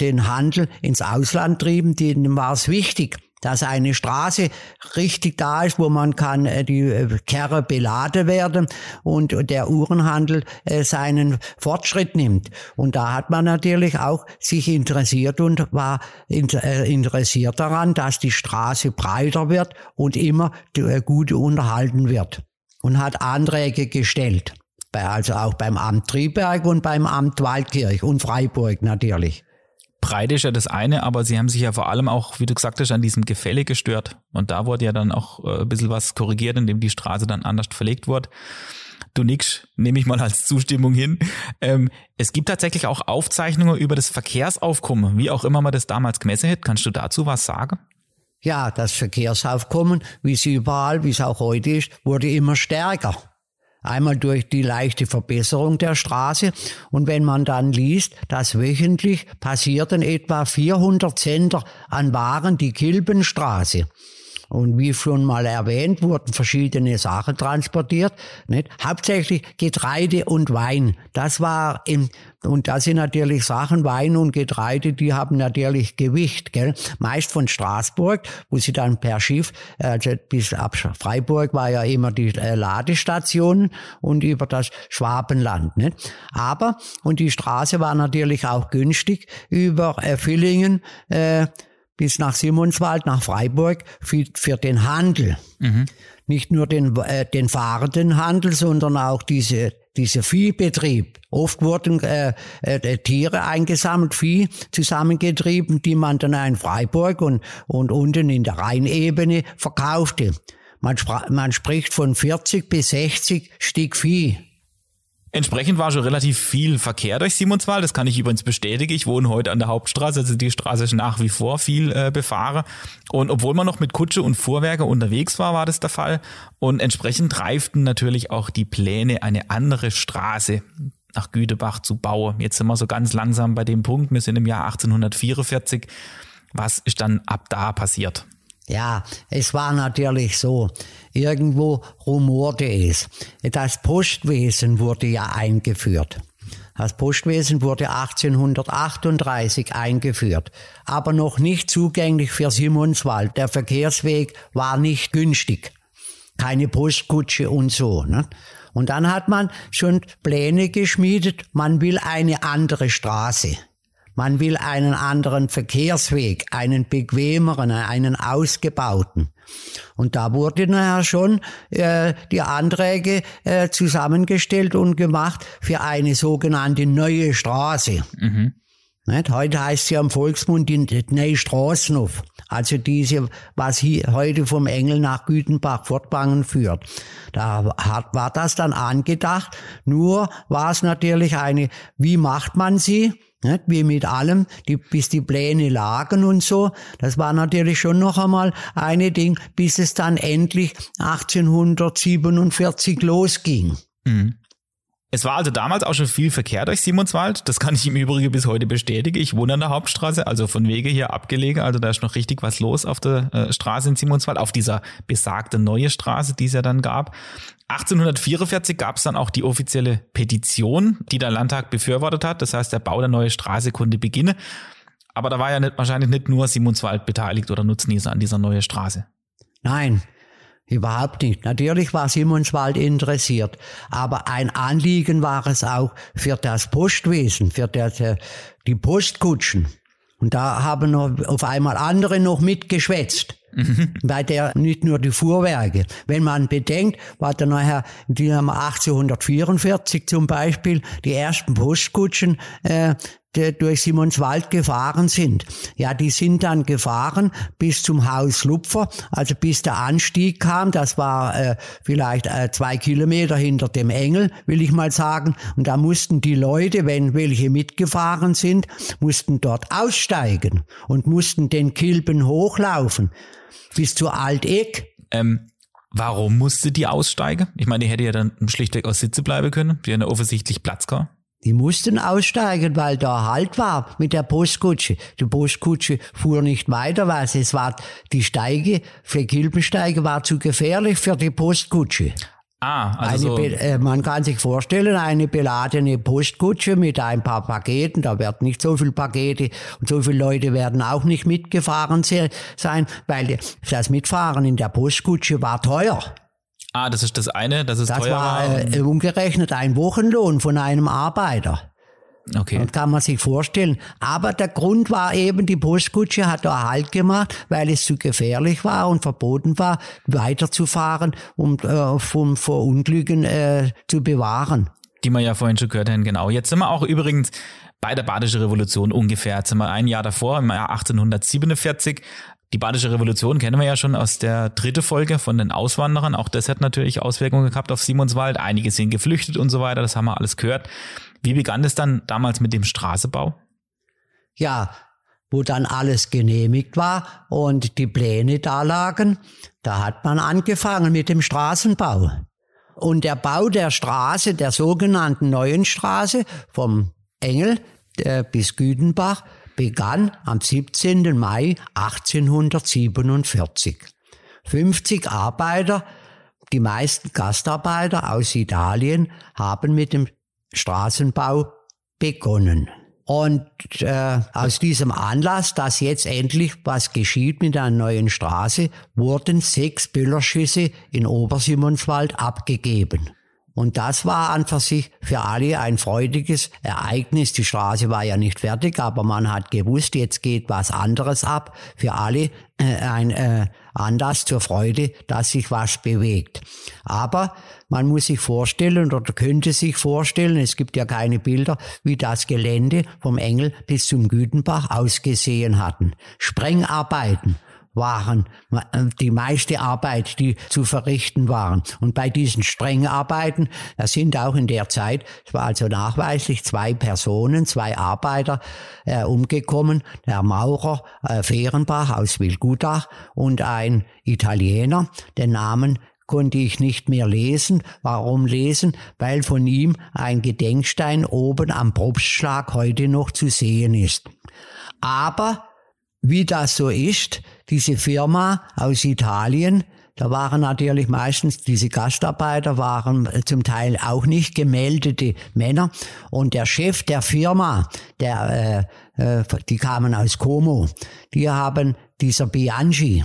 S2: den Handel ins Ausland trieben, denen war es wichtig, dass eine Straße richtig da ist, wo man kann äh, die äh, Kerre beladen werden und der Uhrenhandel äh, seinen Fortschritt nimmt. Und da hat man natürlich auch sich interessiert und war interessiert daran, dass die Straße breiter wird und immer gut unterhalten wird und hat Anträge gestellt. Also auch beim Amt Triberg und beim Amt Waldkirch und Freiburg natürlich.
S1: Breite ist ja das eine, aber sie haben sich ja vor allem auch, wie du gesagt hast, an diesem Gefälle gestört. Und da wurde ja dann auch äh, ein bisschen was korrigiert, indem die Straße dann anders verlegt wurde. Du nix, nehme ich mal als Zustimmung hin. Ähm, es gibt tatsächlich auch Aufzeichnungen über das Verkehrsaufkommen, wie auch immer man das damals gemessen hat. Kannst du dazu was sagen?
S2: Ja, das Verkehrsaufkommen, wie es überall, wie es auch heute ist, wurde immer stärker. Einmal durch die leichte Verbesserung der Straße. Und wenn man dann liest, dass wöchentlich passierten etwa 400 Center an Waren die Kilbenstraße. Und wie schon mal erwähnt, wurden verschiedene Sachen transportiert. Nicht? Hauptsächlich Getreide und Wein. Das war im, und das sind natürlich Sachen, Wein und Getreide, die haben natürlich Gewicht. Gell? Meist von Straßburg, wo sie dann per Schiff, also bis ab Freiburg war ja immer die äh, Ladestation und über das Schwabenland. Nicht? Aber, und die Straße war natürlich auch günstig, über äh, Villingen, äh, bis nach Simonswald, nach Freiburg für, für den Handel. Mhm. Nicht nur den, äh, den fahrenden Handel, sondern auch diese, diese Viehbetrieb. Oft wurden äh, äh, Tiere eingesammelt, Vieh zusammengetrieben, die man dann in Freiburg und, und unten in der Rheinebene verkaufte. Man, man spricht von 40 bis 60 Stück Vieh.
S1: Entsprechend war schon relativ viel Verkehr durch Simonswald. Das kann ich übrigens bestätigen. Ich wohne heute an der Hauptstraße, also die Straße ist nach wie vor viel äh, befahren. Und obwohl man noch mit Kutsche und Fuhrwerke unterwegs war, war das der Fall. Und entsprechend reiften natürlich auch die Pläne, eine andere Straße nach Gütebach zu bauen. Jetzt sind wir so ganz langsam bei dem Punkt. Wir sind im Jahr 1844. Was ist dann ab da passiert?
S2: Ja, es war natürlich so. Irgendwo rumorte es. Das Postwesen wurde ja eingeführt. Das Postwesen wurde 1838 eingeführt, aber noch nicht zugänglich für Simonswald. Der Verkehrsweg war nicht günstig. Keine Postkutsche und so. Ne? Und dann hat man schon Pläne geschmiedet, man will eine andere Straße. Man will einen anderen Verkehrsweg, einen bequemeren, einen ausgebauten. Und da wurde nachher schon äh, die Anträge äh, zusammengestellt und gemacht für eine sogenannte neue Straße. Mhm. Nicht? Heute heißt sie am Volksmund die Neue Straßenhof. Also diese, was hier heute vom Engel nach Gütenbach Fortbangen führt. Da hat, war das dann angedacht. Nur war es natürlich eine, wie macht man sie? Wie mit allem, die, bis die Pläne lagen und so. Das war natürlich schon noch einmal eine Ding, bis es dann endlich 1847 losging. Mhm.
S1: Es war also damals auch schon viel Verkehr durch Simonswald. Das kann ich im Übrigen bis heute bestätigen. Ich wohne an der Hauptstraße, also von Wege hier abgelegen. Also da ist noch richtig was los auf der äh, Straße in Simonswald, auf dieser besagten neue Straße, die es ja dann gab. 1844 gab es dann auch die offizielle Petition, die der Landtag befürwortet hat. Das heißt, der Bau der neuen Straße konnte beginnen. Aber da war ja nicht, wahrscheinlich nicht nur Simonswald beteiligt oder Nutznießer an dieser neuen Straße.
S2: Nein, Überhaupt nicht. Natürlich war Simonswald interessiert, aber ein Anliegen war es auch für das Postwesen, für das, die Postkutschen. Und da haben auf einmal andere noch mitgeschwätzt. Mhm. Weil der nicht nur die Fuhrwerke. Wenn man bedenkt, war dann nachher, die haben 1844 zum Beispiel die ersten Postkutschen äh, durch Simonswald gefahren sind. Ja, die sind dann gefahren bis zum Haus Lupfer, also bis der Anstieg kam. Das war äh, vielleicht äh, zwei Kilometer hinter dem Engel, will ich mal sagen. Und da mussten die Leute, wenn welche mitgefahren sind, mussten dort aussteigen und mussten den Kilben hochlaufen bis zur Alteck.
S1: Ähm, warum musste die aussteigen? Ich meine, die hätte ja dann schlichtweg aus Sitze bleiben können. Die haben ja offensichtlich Platz gehabt.
S2: Die mussten aussteigen, weil da Halt war mit der Postkutsche. Die Postkutsche fuhr nicht weiter, weil es war, die Steige, für Kilbensteige war zu gefährlich für die Postkutsche.
S1: Ah, also so
S2: äh, man kann sich vorstellen, eine beladene Postkutsche mit ein paar Paketen, da werden nicht so viele Pakete und so viele Leute werden auch nicht mitgefahren sein, weil das Mitfahren in der Postkutsche war teuer.
S1: Ah, das ist das eine, das ist
S2: das
S1: teuer
S2: war. Äh, umgerechnet ein Wochenlohn von einem Arbeiter. Okay. Das kann man sich vorstellen. Aber der Grund war eben, die Postkutsche hat da Halt gemacht, weil es zu gefährlich war und verboten war, weiterzufahren, um äh, vom, vor Unglücken äh, zu bewahren.
S1: Die wir ja vorhin schon gehört haben, genau. Jetzt sind wir auch übrigens bei der Badischen Revolution ungefähr. Jetzt sind wir ein Jahr davor, im Jahr 1847. Die Badische Revolution kennen wir ja schon aus der dritten Folge von den Auswanderern. Auch das hat natürlich Auswirkungen gehabt auf Simonswald. Einige sind geflüchtet und so weiter. Das haben wir alles gehört. Wie begann es dann damals mit dem Straßebau?
S2: Ja, wo dann alles genehmigt war und die Pläne da lagen, da hat man angefangen mit dem Straßenbau. Und der Bau der Straße, der sogenannten neuen Straße vom Engel äh, bis Güdenbach, begann am 17. Mai 1847. 50 Arbeiter, die meisten Gastarbeiter aus Italien, haben mit dem Straßenbau begonnen. Und äh, aus diesem Anlass, dass jetzt endlich was geschieht mit einer neuen Straße, wurden sechs Büllerschüsse in Obersimonswald abgegeben. Und das war an für sich für alle ein freudiges Ereignis. Die Straße war ja nicht fertig, aber man hat gewusst, jetzt geht was anderes ab. Für alle äh, ein äh, Anlass zur Freude, dass sich was bewegt. Aber man muss sich vorstellen oder könnte sich vorstellen, es gibt ja keine Bilder, wie das Gelände vom Engel bis zum Gütenbach ausgesehen hatten. Sprengarbeiten waren äh, die meiste Arbeit, die zu verrichten waren. Und bei diesen strengen Arbeiten, da sind auch in der Zeit, es war also nachweislich zwei Personen, zwei Arbeiter äh, umgekommen, der Maurer äh, Fehrenbach aus Wilgudach und ein Italiener, den Namen konnte ich nicht mehr lesen. Warum lesen? Weil von ihm ein Gedenkstein oben am Propstschlag heute noch zu sehen ist. Aber wie das so ist, diese Firma aus Italien, da waren natürlich meistens diese Gastarbeiter waren zum Teil auch nicht gemeldete Männer. Und der Chef der Firma, der äh, äh, die kamen aus Como, die haben dieser Bianchi,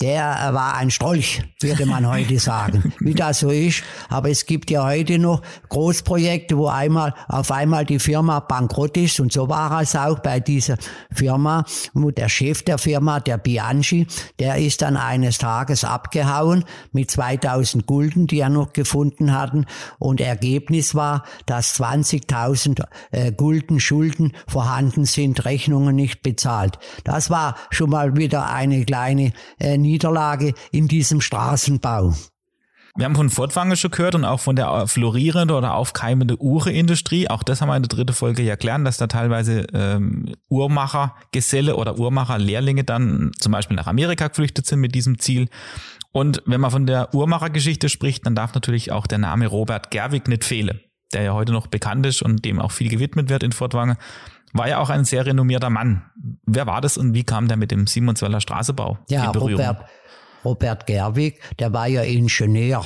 S2: der war ein Strolch, würde man heute sagen, wie das so ist. Aber es gibt ja heute noch Großprojekte, wo einmal auf einmal die Firma bankrott ist. Und so war es auch bei dieser Firma, wo der Chef der Firma, der Bianchi, der ist dann eines Tages abgehauen mit 2000 Gulden, die er noch gefunden hatten. Und Ergebnis war, dass 20.000 äh, Gulden Schulden vorhanden sind, Rechnungen nicht bezahlt. Das war schon mal wieder eine kleine äh, Niederlage in diesem Straßenbau.
S1: Wir haben von Fortwange schon gehört und auch von der florierenden oder aufkeimenden Uhreindustrie. Auch das haben wir in der dritten Folge ja gelernt, dass da teilweise ähm, Uhrmachergeselle oder Uhrmacherlehrlinge dann zum Beispiel nach Amerika geflüchtet sind mit diesem Ziel. Und wenn man von der Uhrmachergeschichte spricht, dann darf natürlich auch der Name Robert Gerwig nicht fehlen, der ja heute noch bekannt ist und dem auch viel gewidmet wird in Fortwange. War ja auch ein sehr renommierter Mann. Wer war das und wie kam der mit dem Simonsweiler Straßebau
S2: ja? Robert, Robert Gerwig, der war ja Ingenieur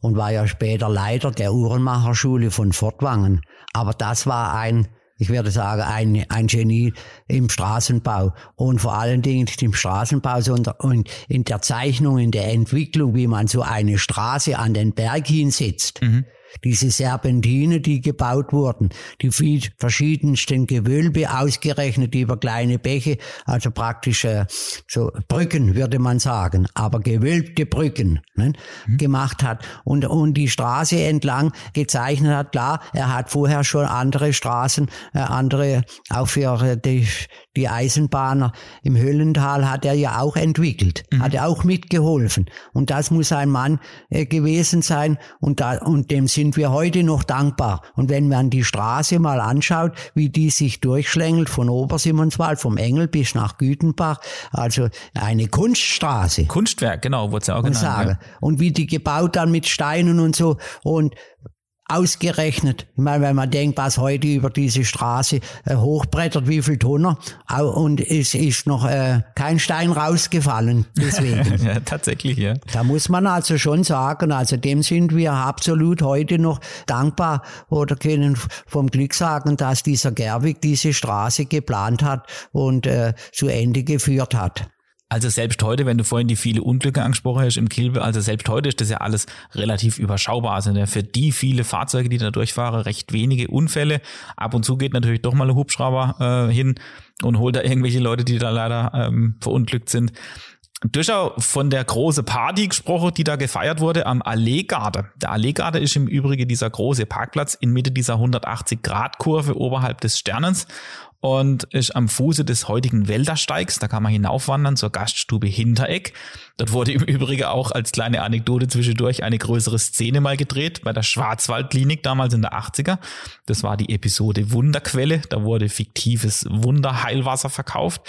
S2: und war ja später Leiter der Uhrenmacherschule von Fortwangen. Aber das war ein, ich würde sagen, ein, ein Genie im Straßenbau und vor allen Dingen nicht im Straßenbau, sondern in der Zeichnung, in der Entwicklung, wie man so eine Straße an den Berg hinsetzt. Mhm diese Serpentine, die gebaut wurden, die verschiedensten Gewölbe ausgerechnet über kleine Bäche, also praktisch äh, so Brücken, würde man sagen, aber gewölbte Brücken ne, mhm. gemacht hat und, und die Straße entlang gezeichnet hat. Klar, er hat vorher schon andere Straßen, äh, andere auch für äh, die, die Eisenbahner im Höllental hat er ja auch entwickelt, mhm. hat er auch mitgeholfen. Und das muss ein Mann äh, gewesen sein und, da, und dem sind wir heute noch dankbar. Und wenn man die Straße mal anschaut, wie die sich durchschlängelt von Obersimonswald, vom Engel bis nach Gütenbach, also eine Kunststraße.
S1: Kunstwerk, genau, wurde es ja auch genannt.
S2: Ja. Und wie die gebaut dann mit Steinen und so. Und ausgerechnet. Ich meine, wenn man denkt, was heute über diese Straße äh, hochbrettert, wie viel Tonner, und es ist noch äh, kein Stein rausgefallen. Deswegen.
S1: ja, tatsächlich, ja.
S2: Da muss man also schon sagen, also dem sind wir absolut heute noch dankbar oder können vom Glück sagen, dass dieser Gerwig diese Straße geplant hat und äh, zu Ende geführt hat.
S1: Also selbst heute, wenn du vorhin die viele Unglücke angesprochen hast im Kilbe, also selbst heute ist das ja alles relativ überschaubar. Also für die viele Fahrzeuge, die da durchfahren, recht wenige Unfälle. Ab und zu geht natürlich doch mal ein Hubschrauber äh, hin und holt da irgendwelche Leute, die da leider ähm, verunglückt sind. Durchaus von der große Party gesprochen, die da gefeiert wurde am Alleegarde. Der Alleegarde ist im Übrigen dieser große Parkplatz in Mitte dieser 180-Grad-Kurve oberhalb des Sternens und ist am Fuße des heutigen Wäldersteigs. Da kann man hinaufwandern zur Gaststube Hintereck. Dort wurde im Übrigen auch als kleine Anekdote zwischendurch eine größere Szene mal gedreht bei der Schwarzwaldklinik damals in der 80er. Das war die Episode Wunderquelle. Da wurde fiktives Wunderheilwasser verkauft.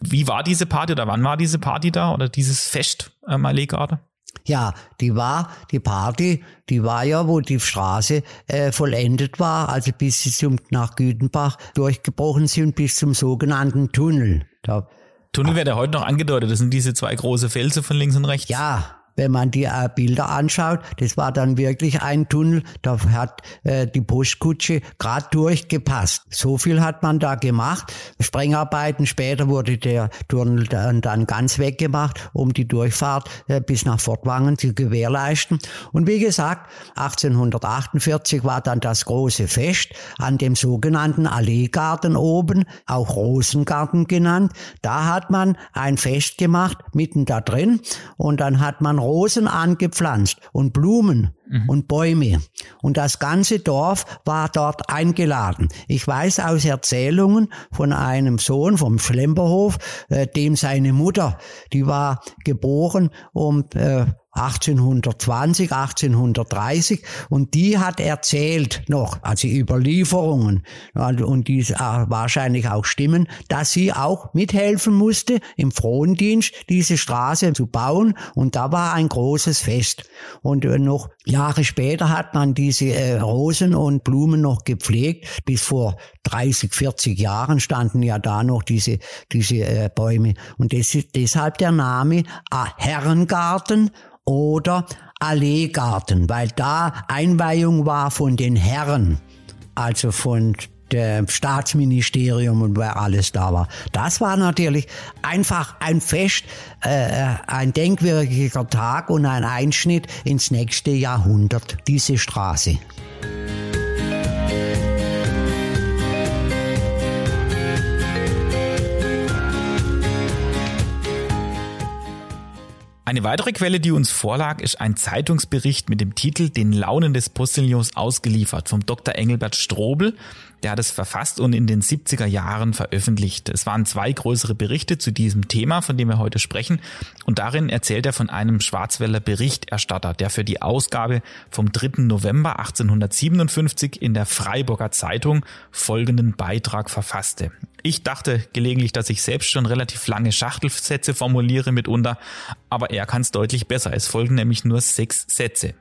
S1: Wie war diese Party oder wann war diese Party da oder dieses Fest am Alleegarde?
S2: Ja, die war, die Party, die war ja, wo die Straße äh, vollendet war, also bis sie zum, nach Gütenbach durchgebrochen sind, bis zum sogenannten Tunnel. Da
S1: Tunnel wird ja heute noch angedeutet. Das sind diese zwei große Felsen von links und rechts.
S2: Ja, wenn man die äh, Bilder anschaut, das war dann wirklich ein Tunnel, da hat äh, die Postkutsche gerade durchgepasst. So viel hat man da gemacht. Sprengarbeiten, später wurde der Tunnel dann, dann ganz weggemacht, um die Durchfahrt äh, bis nach Fortwangen zu gewährleisten. Und wie gesagt, 1848 war dann das große Fest an dem sogenannten Alleegarten oben, auch Rosengarten genannt. Da hat man ein Fest gemacht, mitten da drin, und dann hat man Rosen angepflanzt und Blumen mhm. und Bäume. Und das ganze Dorf war dort eingeladen. Ich weiß aus Erzählungen von einem Sohn vom Schlemperhof, äh, dem seine Mutter, die war geboren um äh, 1820, 1830 und die hat erzählt noch, also Überlieferungen und die äh, wahrscheinlich auch stimmen, dass sie auch mithelfen musste im Frondienst diese Straße zu bauen und da war ein großes Fest und äh, noch Jahre später hat man diese äh, Rosen und Blumen noch gepflegt. Bis vor 30, 40 Jahren standen ja da noch diese, diese Bäume. Und das ist deshalb der Name Herrengarten oder Alleegarten, weil da Einweihung war von den Herren, also von dem Staatsministerium und wer alles da war. Das war natürlich einfach ein Fest, äh, ein denkwürdiger Tag und ein Einschnitt ins nächste Jahrhundert, diese Straße.
S1: Eine weitere Quelle, die uns vorlag, ist ein Zeitungsbericht mit dem Titel Den Launen des Postillons ausgeliefert vom Dr. Engelbert Strobel. Der hat es verfasst und in den 70er Jahren veröffentlicht. Es waren zwei größere Berichte zu diesem Thema, von dem wir heute sprechen. Und darin erzählt er von einem Schwarzwälder Berichterstatter, der für die Ausgabe vom 3. November 1857 in der Freiburger Zeitung folgenden Beitrag verfasste. Ich dachte gelegentlich, dass ich selbst schon relativ lange Schachtelsätze formuliere mitunter, aber er kann es deutlich besser. Es folgen nämlich nur sechs Sätze.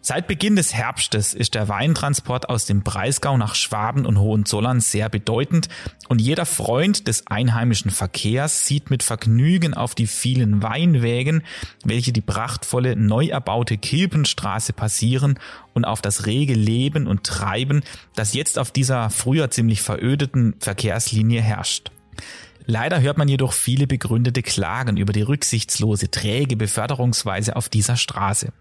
S1: Seit Beginn des Herbstes ist der Weintransport aus dem Breisgau nach Schwaben und Hohenzollern sehr bedeutend und jeder Freund des einheimischen Verkehrs sieht mit Vergnügen auf die vielen Weinwägen, welche die prachtvolle neu erbaute Kilpenstraße passieren und auf das rege Leben und Treiben, das jetzt auf dieser früher ziemlich verödeten Verkehrslinie herrscht. Leider hört man jedoch viele begründete Klagen über die rücksichtslose, träge Beförderungsweise auf dieser Straße.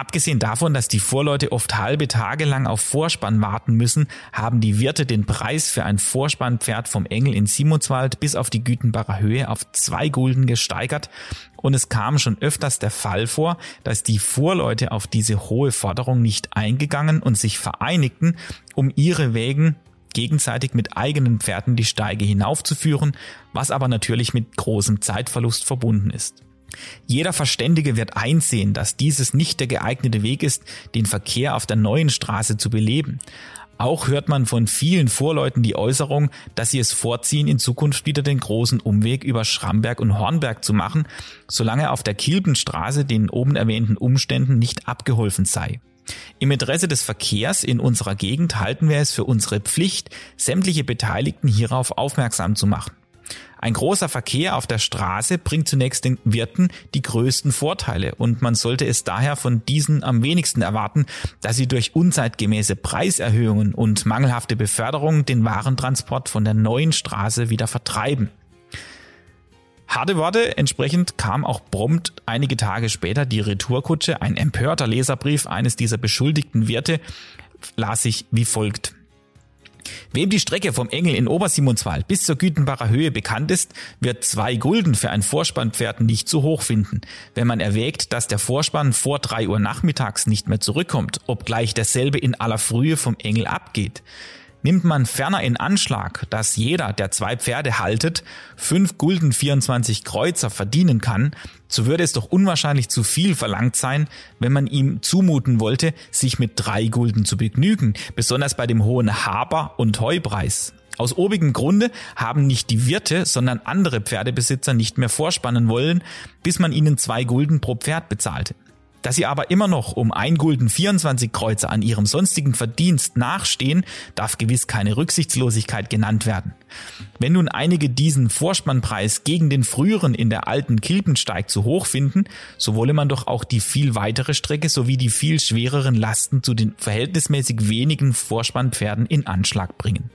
S1: Abgesehen davon, dass die Vorleute oft halbe Tage lang auf Vorspann warten müssen, haben die Wirte den Preis für ein Vorspannpferd vom Engel in Simonswald bis auf die Gütenbacher Höhe auf zwei Gulden gesteigert und es kam schon öfters der Fall vor, dass die Vorleute auf diese hohe Forderung nicht eingegangen und sich vereinigten, um ihre Wägen gegenseitig mit eigenen Pferden die Steige hinaufzuführen, was aber natürlich mit großem Zeitverlust verbunden ist. Jeder Verständige wird einsehen, dass dieses nicht der geeignete Weg ist, den Verkehr auf der neuen Straße zu beleben. Auch hört man von vielen Vorleuten die Äußerung, dass sie es vorziehen, in Zukunft wieder den großen Umweg über Schramberg und Hornberg zu machen, solange auf der Kilbenstraße den oben erwähnten Umständen nicht abgeholfen sei. Im Interesse des Verkehrs in unserer Gegend halten wir es für unsere Pflicht, sämtliche Beteiligten hierauf aufmerksam zu machen. Ein großer Verkehr auf der Straße bringt zunächst den Wirten die größten Vorteile und man sollte es daher von diesen am wenigsten erwarten, dass sie durch unzeitgemäße Preiserhöhungen und mangelhafte Beförderung den Warentransport von der neuen Straße wieder vertreiben. Harte Worte, entsprechend kam auch prompt einige Tage später die Retourkutsche, ein empörter Leserbrief eines dieser beschuldigten Wirte, las sich wie folgt. Wem die Strecke vom Engel in Obersimonswald bis zur Gütenbacher Höhe bekannt ist, wird zwei Gulden für ein Vorspannpferd nicht zu hoch finden. Wenn man erwägt, dass der Vorspann vor drei Uhr nachmittags nicht mehr zurückkommt, obgleich derselbe in aller Frühe vom Engel abgeht. Nimmt man ferner in Anschlag, dass jeder, der zwei Pferde haltet, fünf Gulden 24 Kreuzer verdienen kann, so würde es doch unwahrscheinlich zu viel verlangt sein, wenn man ihm zumuten wollte, sich mit drei Gulden zu begnügen, besonders bei dem hohen Haber- und Heupreis. Aus obigem Grunde haben nicht die Wirte, sondern andere Pferdebesitzer nicht mehr vorspannen wollen, bis man ihnen zwei Gulden pro Pferd bezahlte. Dass sie aber immer noch um ein Gulden 24 Kreuzer an ihrem sonstigen Verdienst nachstehen, darf gewiss keine Rücksichtslosigkeit genannt werden. Wenn nun einige diesen Vorspannpreis gegen den früheren in der alten Kilpensteig zu hoch finden, so wolle man doch auch die viel weitere Strecke sowie die viel schwereren Lasten zu den verhältnismäßig wenigen Vorspannpferden in Anschlag bringen.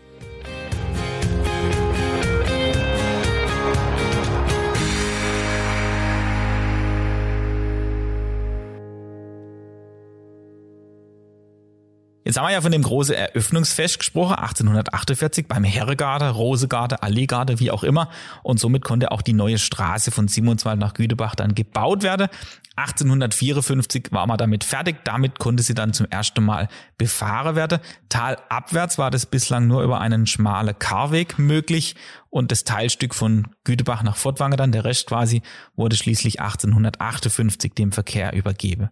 S1: Jetzt haben wir ja von dem großen Eröffnungsfest gesprochen, 1848 beim Herregarde, Rosegarde, Alleegarde, wie auch immer. Und somit konnte auch die neue Straße von Simonswald nach Gütebach dann gebaut werden. 1854 war man damit fertig. Damit konnte sie dann zum ersten Mal befahren werden. Talabwärts war das bislang nur über einen schmalen Karweg möglich. Und das Teilstück von Gütebach nach Fortwange dann, der Rest quasi, wurde schließlich 1858 dem Verkehr übergeben.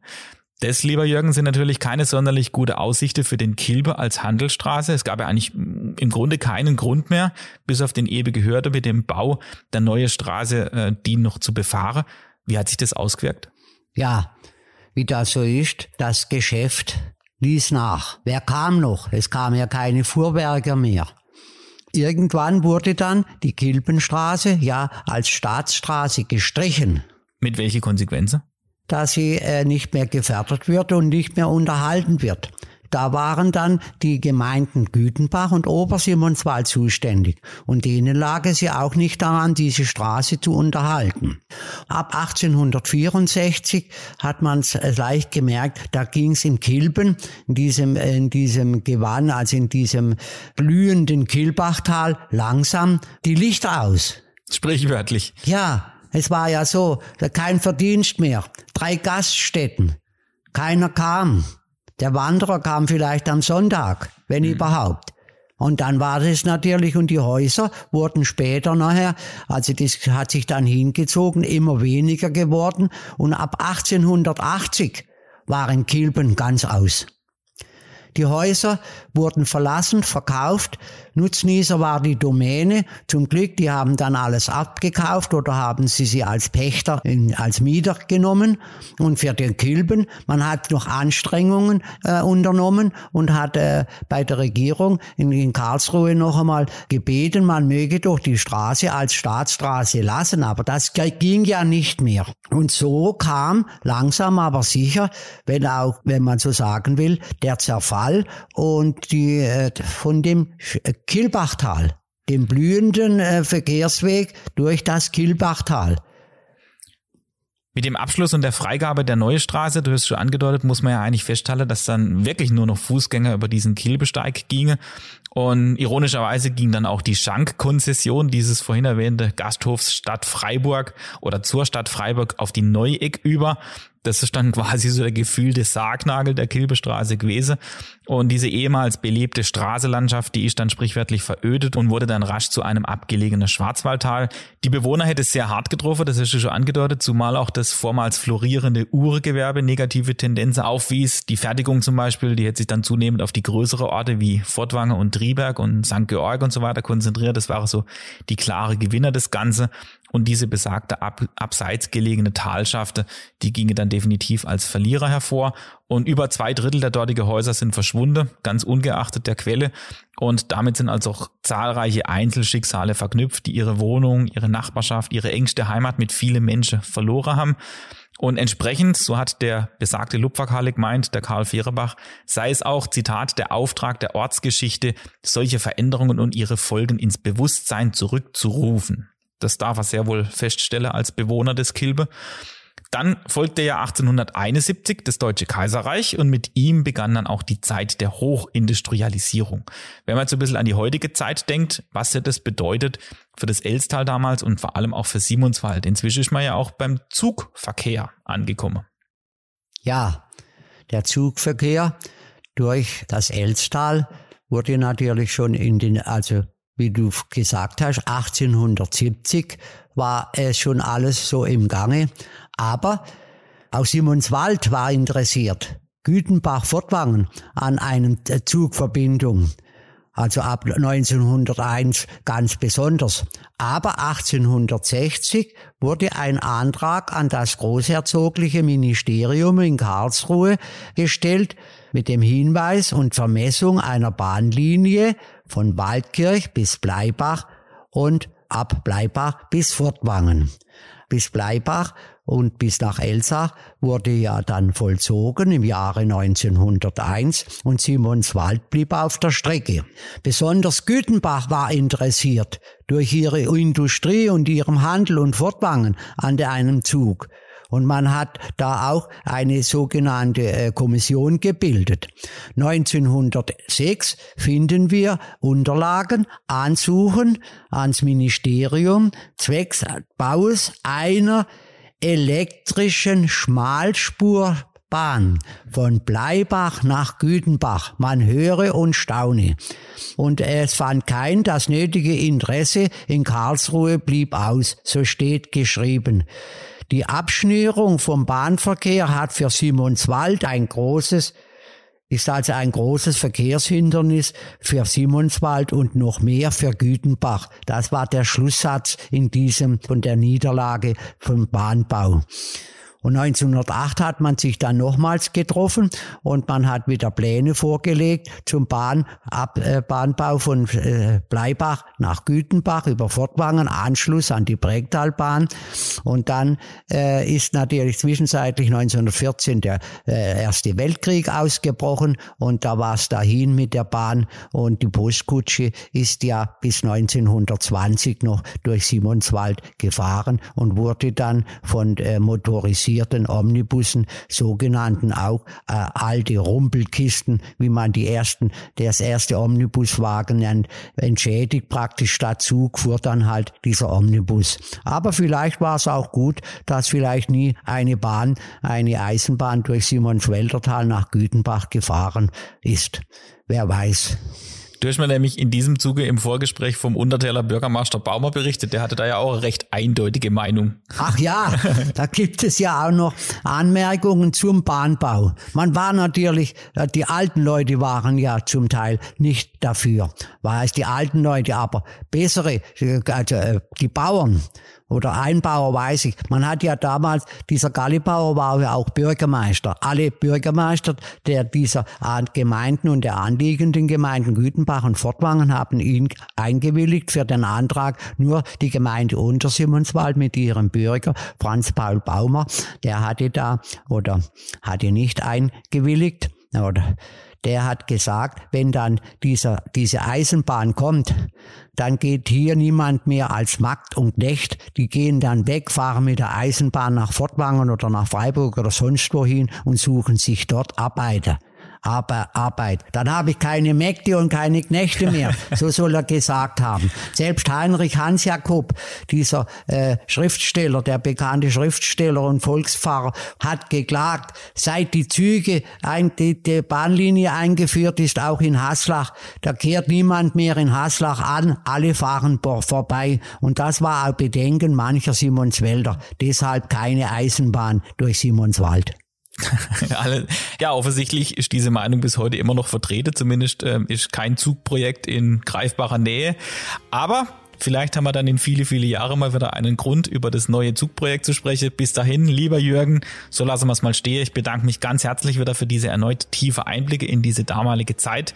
S1: Das, lieber Jürgen, sind natürlich keine sonderlich gute Aussichten für den Kilbe als Handelsstraße. Es gab ja eigentlich im Grunde keinen Grund mehr, bis auf den ewige Hürde mit dem Bau der neuen Straße, äh, die noch zu befahren. Wie hat sich das ausgewirkt?
S2: Ja, wie das so ist, das Geschäft ließ nach. Wer kam noch? Es kamen ja keine Fuhrwerker mehr. Irgendwann wurde dann die Kilpenstraße ja als Staatsstraße gestrichen.
S1: Mit welche Konsequenzen?
S2: Dass sie äh, nicht mehr gefördert wird und nicht mehr unterhalten wird. Da waren dann die Gemeinden Gütenbach und Obersimonswald zuständig. Und denen lag es ja auch nicht daran, diese Straße zu unterhalten. Ab 1864 hat man es leicht gemerkt, da ging es in Kilben, in diesem, in diesem Gewann, also in diesem blühenden Kilbachtal, langsam die Lichter aus.
S1: Sprichwörtlich.
S2: Ja, es war ja so, kein Verdienst mehr. Drei Gaststätten. Keiner kam. Der Wanderer kam vielleicht am Sonntag, wenn mhm. überhaupt. Und dann war das natürlich, und die Häuser wurden später nachher, also das hat sich dann hingezogen, immer weniger geworden. Und ab 1880 waren Kilben ganz aus. Die Häuser wurden verlassen, verkauft. Nutznießer war die Domäne. Zum Glück, die haben dann alles abgekauft oder haben sie sie als Pächter, in, als Mieter genommen. Und für den Kilben, man hat noch Anstrengungen äh, unternommen und hat äh, bei der Regierung in, in Karlsruhe noch einmal gebeten, man möge doch die Straße als Staatsstraße lassen. Aber das ging ja nicht mehr. Und so kam langsam aber sicher, wenn auch, wenn man so sagen will, der Zerfall und die äh, von dem Kilbachtal, dem blühenden äh, Verkehrsweg durch das Kilbachtal.
S1: Mit dem Abschluss und der Freigabe der neuen Straße, du hast schon angedeutet, muss man ja eigentlich feststellen, dass dann wirklich nur noch Fußgänger über diesen Kilbesteig ginge. Und ironischerweise ging dann auch die Schankkonzession dieses vorhin erwähnte Gasthofs Stadt Freiburg oder zur Stadt Freiburg auf die Neueck über. Das ist dann quasi so der gefühlte Sargnagel der Kilbestraße gewesen. Und diese ehemals belebte Straßelandschaft, die ist dann sprichwörtlich verödet und wurde dann rasch zu einem abgelegenen Schwarzwaldtal. Die Bewohner hätte es sehr hart getroffen, das ist ja schon angedeutet, zumal auch das vormals florierende Uhregewerbe negative Tendenzen aufwies. Die Fertigung zum Beispiel, die hätte sich dann zunehmend auf die größere Orte wie Fortwange und Triberg und St. Georg und so weiter konzentriert. Das waren so die klare Gewinner des Ganzen. Und diese besagte ab, abseits gelegene Talschafte, die ginge dann definitiv als Verlierer hervor. Und über zwei Drittel der dortigen Häuser sind verschwunden, ganz ungeachtet der Quelle. Und damit sind also auch zahlreiche Einzelschicksale verknüpft, die ihre Wohnung, ihre Nachbarschaft, ihre engste Heimat mit vielen Menschen verloren haben. Und entsprechend, so hat der besagte Lupferkale gemeint, der Karl Fehrebach, sei es auch, Zitat, der Auftrag der Ortsgeschichte, solche Veränderungen und ihre Folgen ins Bewusstsein zurückzurufen. Das darf er sehr wohl feststellen als Bewohner des Kilbe. Dann folgte ja 1871 das Deutsche Kaiserreich und mit ihm begann dann auch die Zeit der Hochindustrialisierung. Wenn man jetzt ein bisschen an die heutige Zeit denkt, was ja das bedeutet für das Elstal damals und vor allem auch für Simonswald. Inzwischen ist man ja auch beim Zugverkehr angekommen.
S2: Ja, der Zugverkehr durch das Elstal wurde natürlich schon in den, also wie du gesagt hast, 1870 war es schon alles so im Gange. Aber auch Simonswald war interessiert. Gütenbach-Fortwangen an einer Zugverbindung. Also ab 1901 ganz besonders. Aber 1860 wurde ein Antrag an das Großherzogliche Ministerium in Karlsruhe gestellt mit dem Hinweis und Vermessung einer Bahnlinie von Waldkirch bis Bleibach und ab Bleibach bis Fortwangen. Bis Bleibach und bis nach Elsach wurde ja dann vollzogen im Jahre 1901 und Simonswald blieb auf der Strecke. Besonders Gütenbach war interessiert durch ihre Industrie und ihrem Handel und Fortwangen an einem Zug. Und man hat da auch eine sogenannte äh, Kommission gebildet. 1906 finden wir Unterlagen, Ansuchen ans Ministerium zwecks Baus einer elektrischen Schmalspurbahn von Bleibach nach Gütenbach. Man höre und staune. Und es fand kein das nötige Interesse in Karlsruhe blieb aus. So steht geschrieben. Die Abschnürung vom Bahnverkehr hat für Simonswald ein großes ist also ein großes Verkehrshindernis für Simonswald und noch mehr für Gütenbach. Das war der Schlusssatz in diesem von der Niederlage vom Bahnbau. Und 1908 hat man sich dann nochmals getroffen und man hat wieder Pläne vorgelegt zum Bahn, Ab, äh, Bahnbau von äh, Bleibach nach Gütenbach über Fortwangen, Anschluss an die Bregtalbahn. Und dann äh, ist natürlich zwischenzeitlich 1914 der äh, Erste Weltkrieg ausgebrochen und da war es dahin mit der Bahn und die Postkutsche ist ja bis 1920 noch durch Simonswald gefahren und wurde dann von äh, motorisiert motorisierten Omnibussen, sogenannten auch äh, alte Rumpelkisten, wie man die ersten, das erste Omnibuswagen nennt, entschädigt praktisch Zug fuhr dann halt dieser Omnibus. Aber vielleicht war es auch gut, dass vielleicht nie eine Bahn, eine Eisenbahn durch Simonswäldertal nach Gütenbach gefahren ist. Wer weiß.
S1: Du hast mir nämlich in diesem Zuge im Vorgespräch vom Untertäler Bürgermeister Baumer berichtet. Der hatte da ja auch eine recht eindeutige Meinung.
S2: Ach ja, da gibt es ja auch noch Anmerkungen zum Bahnbau. Man war natürlich, äh, die alten Leute waren ja zum Teil nicht dafür. War es die alten Leute, aber bessere, äh, also äh, die Bauern, oder Einbauer weiß ich. Man hat ja damals, dieser Gallibauer war ja auch Bürgermeister. Alle Bürgermeister der dieser Gemeinden und der anliegenden Gemeinden Gütenbach und Fortwangen haben ihn eingewilligt für den Antrag. Nur die Gemeinde Untersimonswald mit ihrem Bürger Franz Paul Baumer, der hatte da oder hatte nicht eingewilligt oder der hat gesagt, wenn dann dieser, diese Eisenbahn kommt, dann geht hier niemand mehr als Magd und Knecht. Die gehen dann weg, fahren mit der Eisenbahn nach Fortwangen oder nach Freiburg oder sonst wohin und suchen sich dort Arbeiter. Arbeit. Dann habe ich keine Mägde und keine Knechte mehr. So soll er gesagt haben. Selbst Heinrich Hans Jakob, dieser äh, Schriftsteller, der bekannte Schriftsteller und Volkspfarrer, hat geklagt, seit die Züge, ein, die, die Bahnlinie eingeführt ist, auch in Haslach, da kehrt niemand mehr in Haslach an, alle fahren vorbei. Und das war auch Bedenken mancher Simonswälder. Deshalb keine Eisenbahn durch Simonswald.
S1: ja, offensichtlich ist diese Meinung bis heute immer noch vertreten. Zumindest ähm, ist kein Zugprojekt in greifbarer Nähe. Aber Vielleicht haben wir dann in viele, viele Jahre mal wieder einen Grund, über das neue Zugprojekt zu sprechen. Bis dahin, lieber Jürgen, so lassen wir es mal stehen. Ich bedanke mich ganz herzlich wieder für diese erneut tiefe Einblicke in diese damalige Zeit.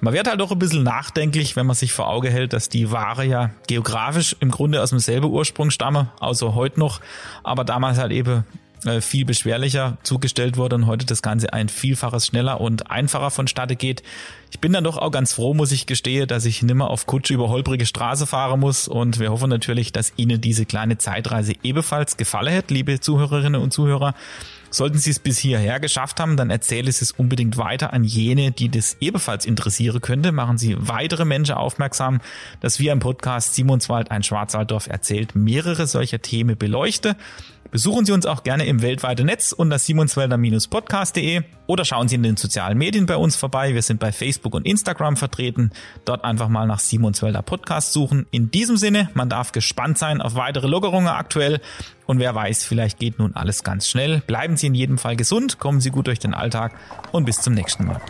S1: Man wird halt auch ein bisschen nachdenklich, wenn man sich vor Auge hält, dass die Ware ja geografisch im Grunde aus demselben Ursprung stamme, außer heute noch, aber damals halt eben viel beschwerlicher zugestellt wurde und heute das Ganze ein Vielfaches schneller und einfacher vonstatte geht. Ich bin dann doch auch ganz froh, muss ich gestehe, dass ich nimmer auf Kutsche über holprige Straße fahren muss und wir hoffen natürlich, dass Ihnen diese kleine Zeitreise ebenfalls gefallen hat, liebe Zuhörerinnen und Zuhörer. Sollten Sie es bis hierher geschafft haben, dann erzähle es unbedingt weiter an jene, die das ebenfalls interessieren könnte. Machen Sie weitere Menschen aufmerksam, dass wir im Podcast Simonswald ein Schwarzwalddorf erzählt mehrere solcher Themen beleuchte. Besuchen Sie uns auch gerne im weltweiten Netz unter simonswälder-podcast.de oder schauen Sie in den sozialen Medien bei uns vorbei. Wir sind bei Facebook und Instagram vertreten. Dort einfach mal nach Simonswälder Podcast suchen. In diesem Sinne, man darf gespannt sein auf weitere Lockerungen aktuell. Und wer weiß, vielleicht geht nun alles ganz schnell. Bleiben Sie in jedem Fall gesund, kommen Sie gut durch den Alltag und bis zum nächsten Mal.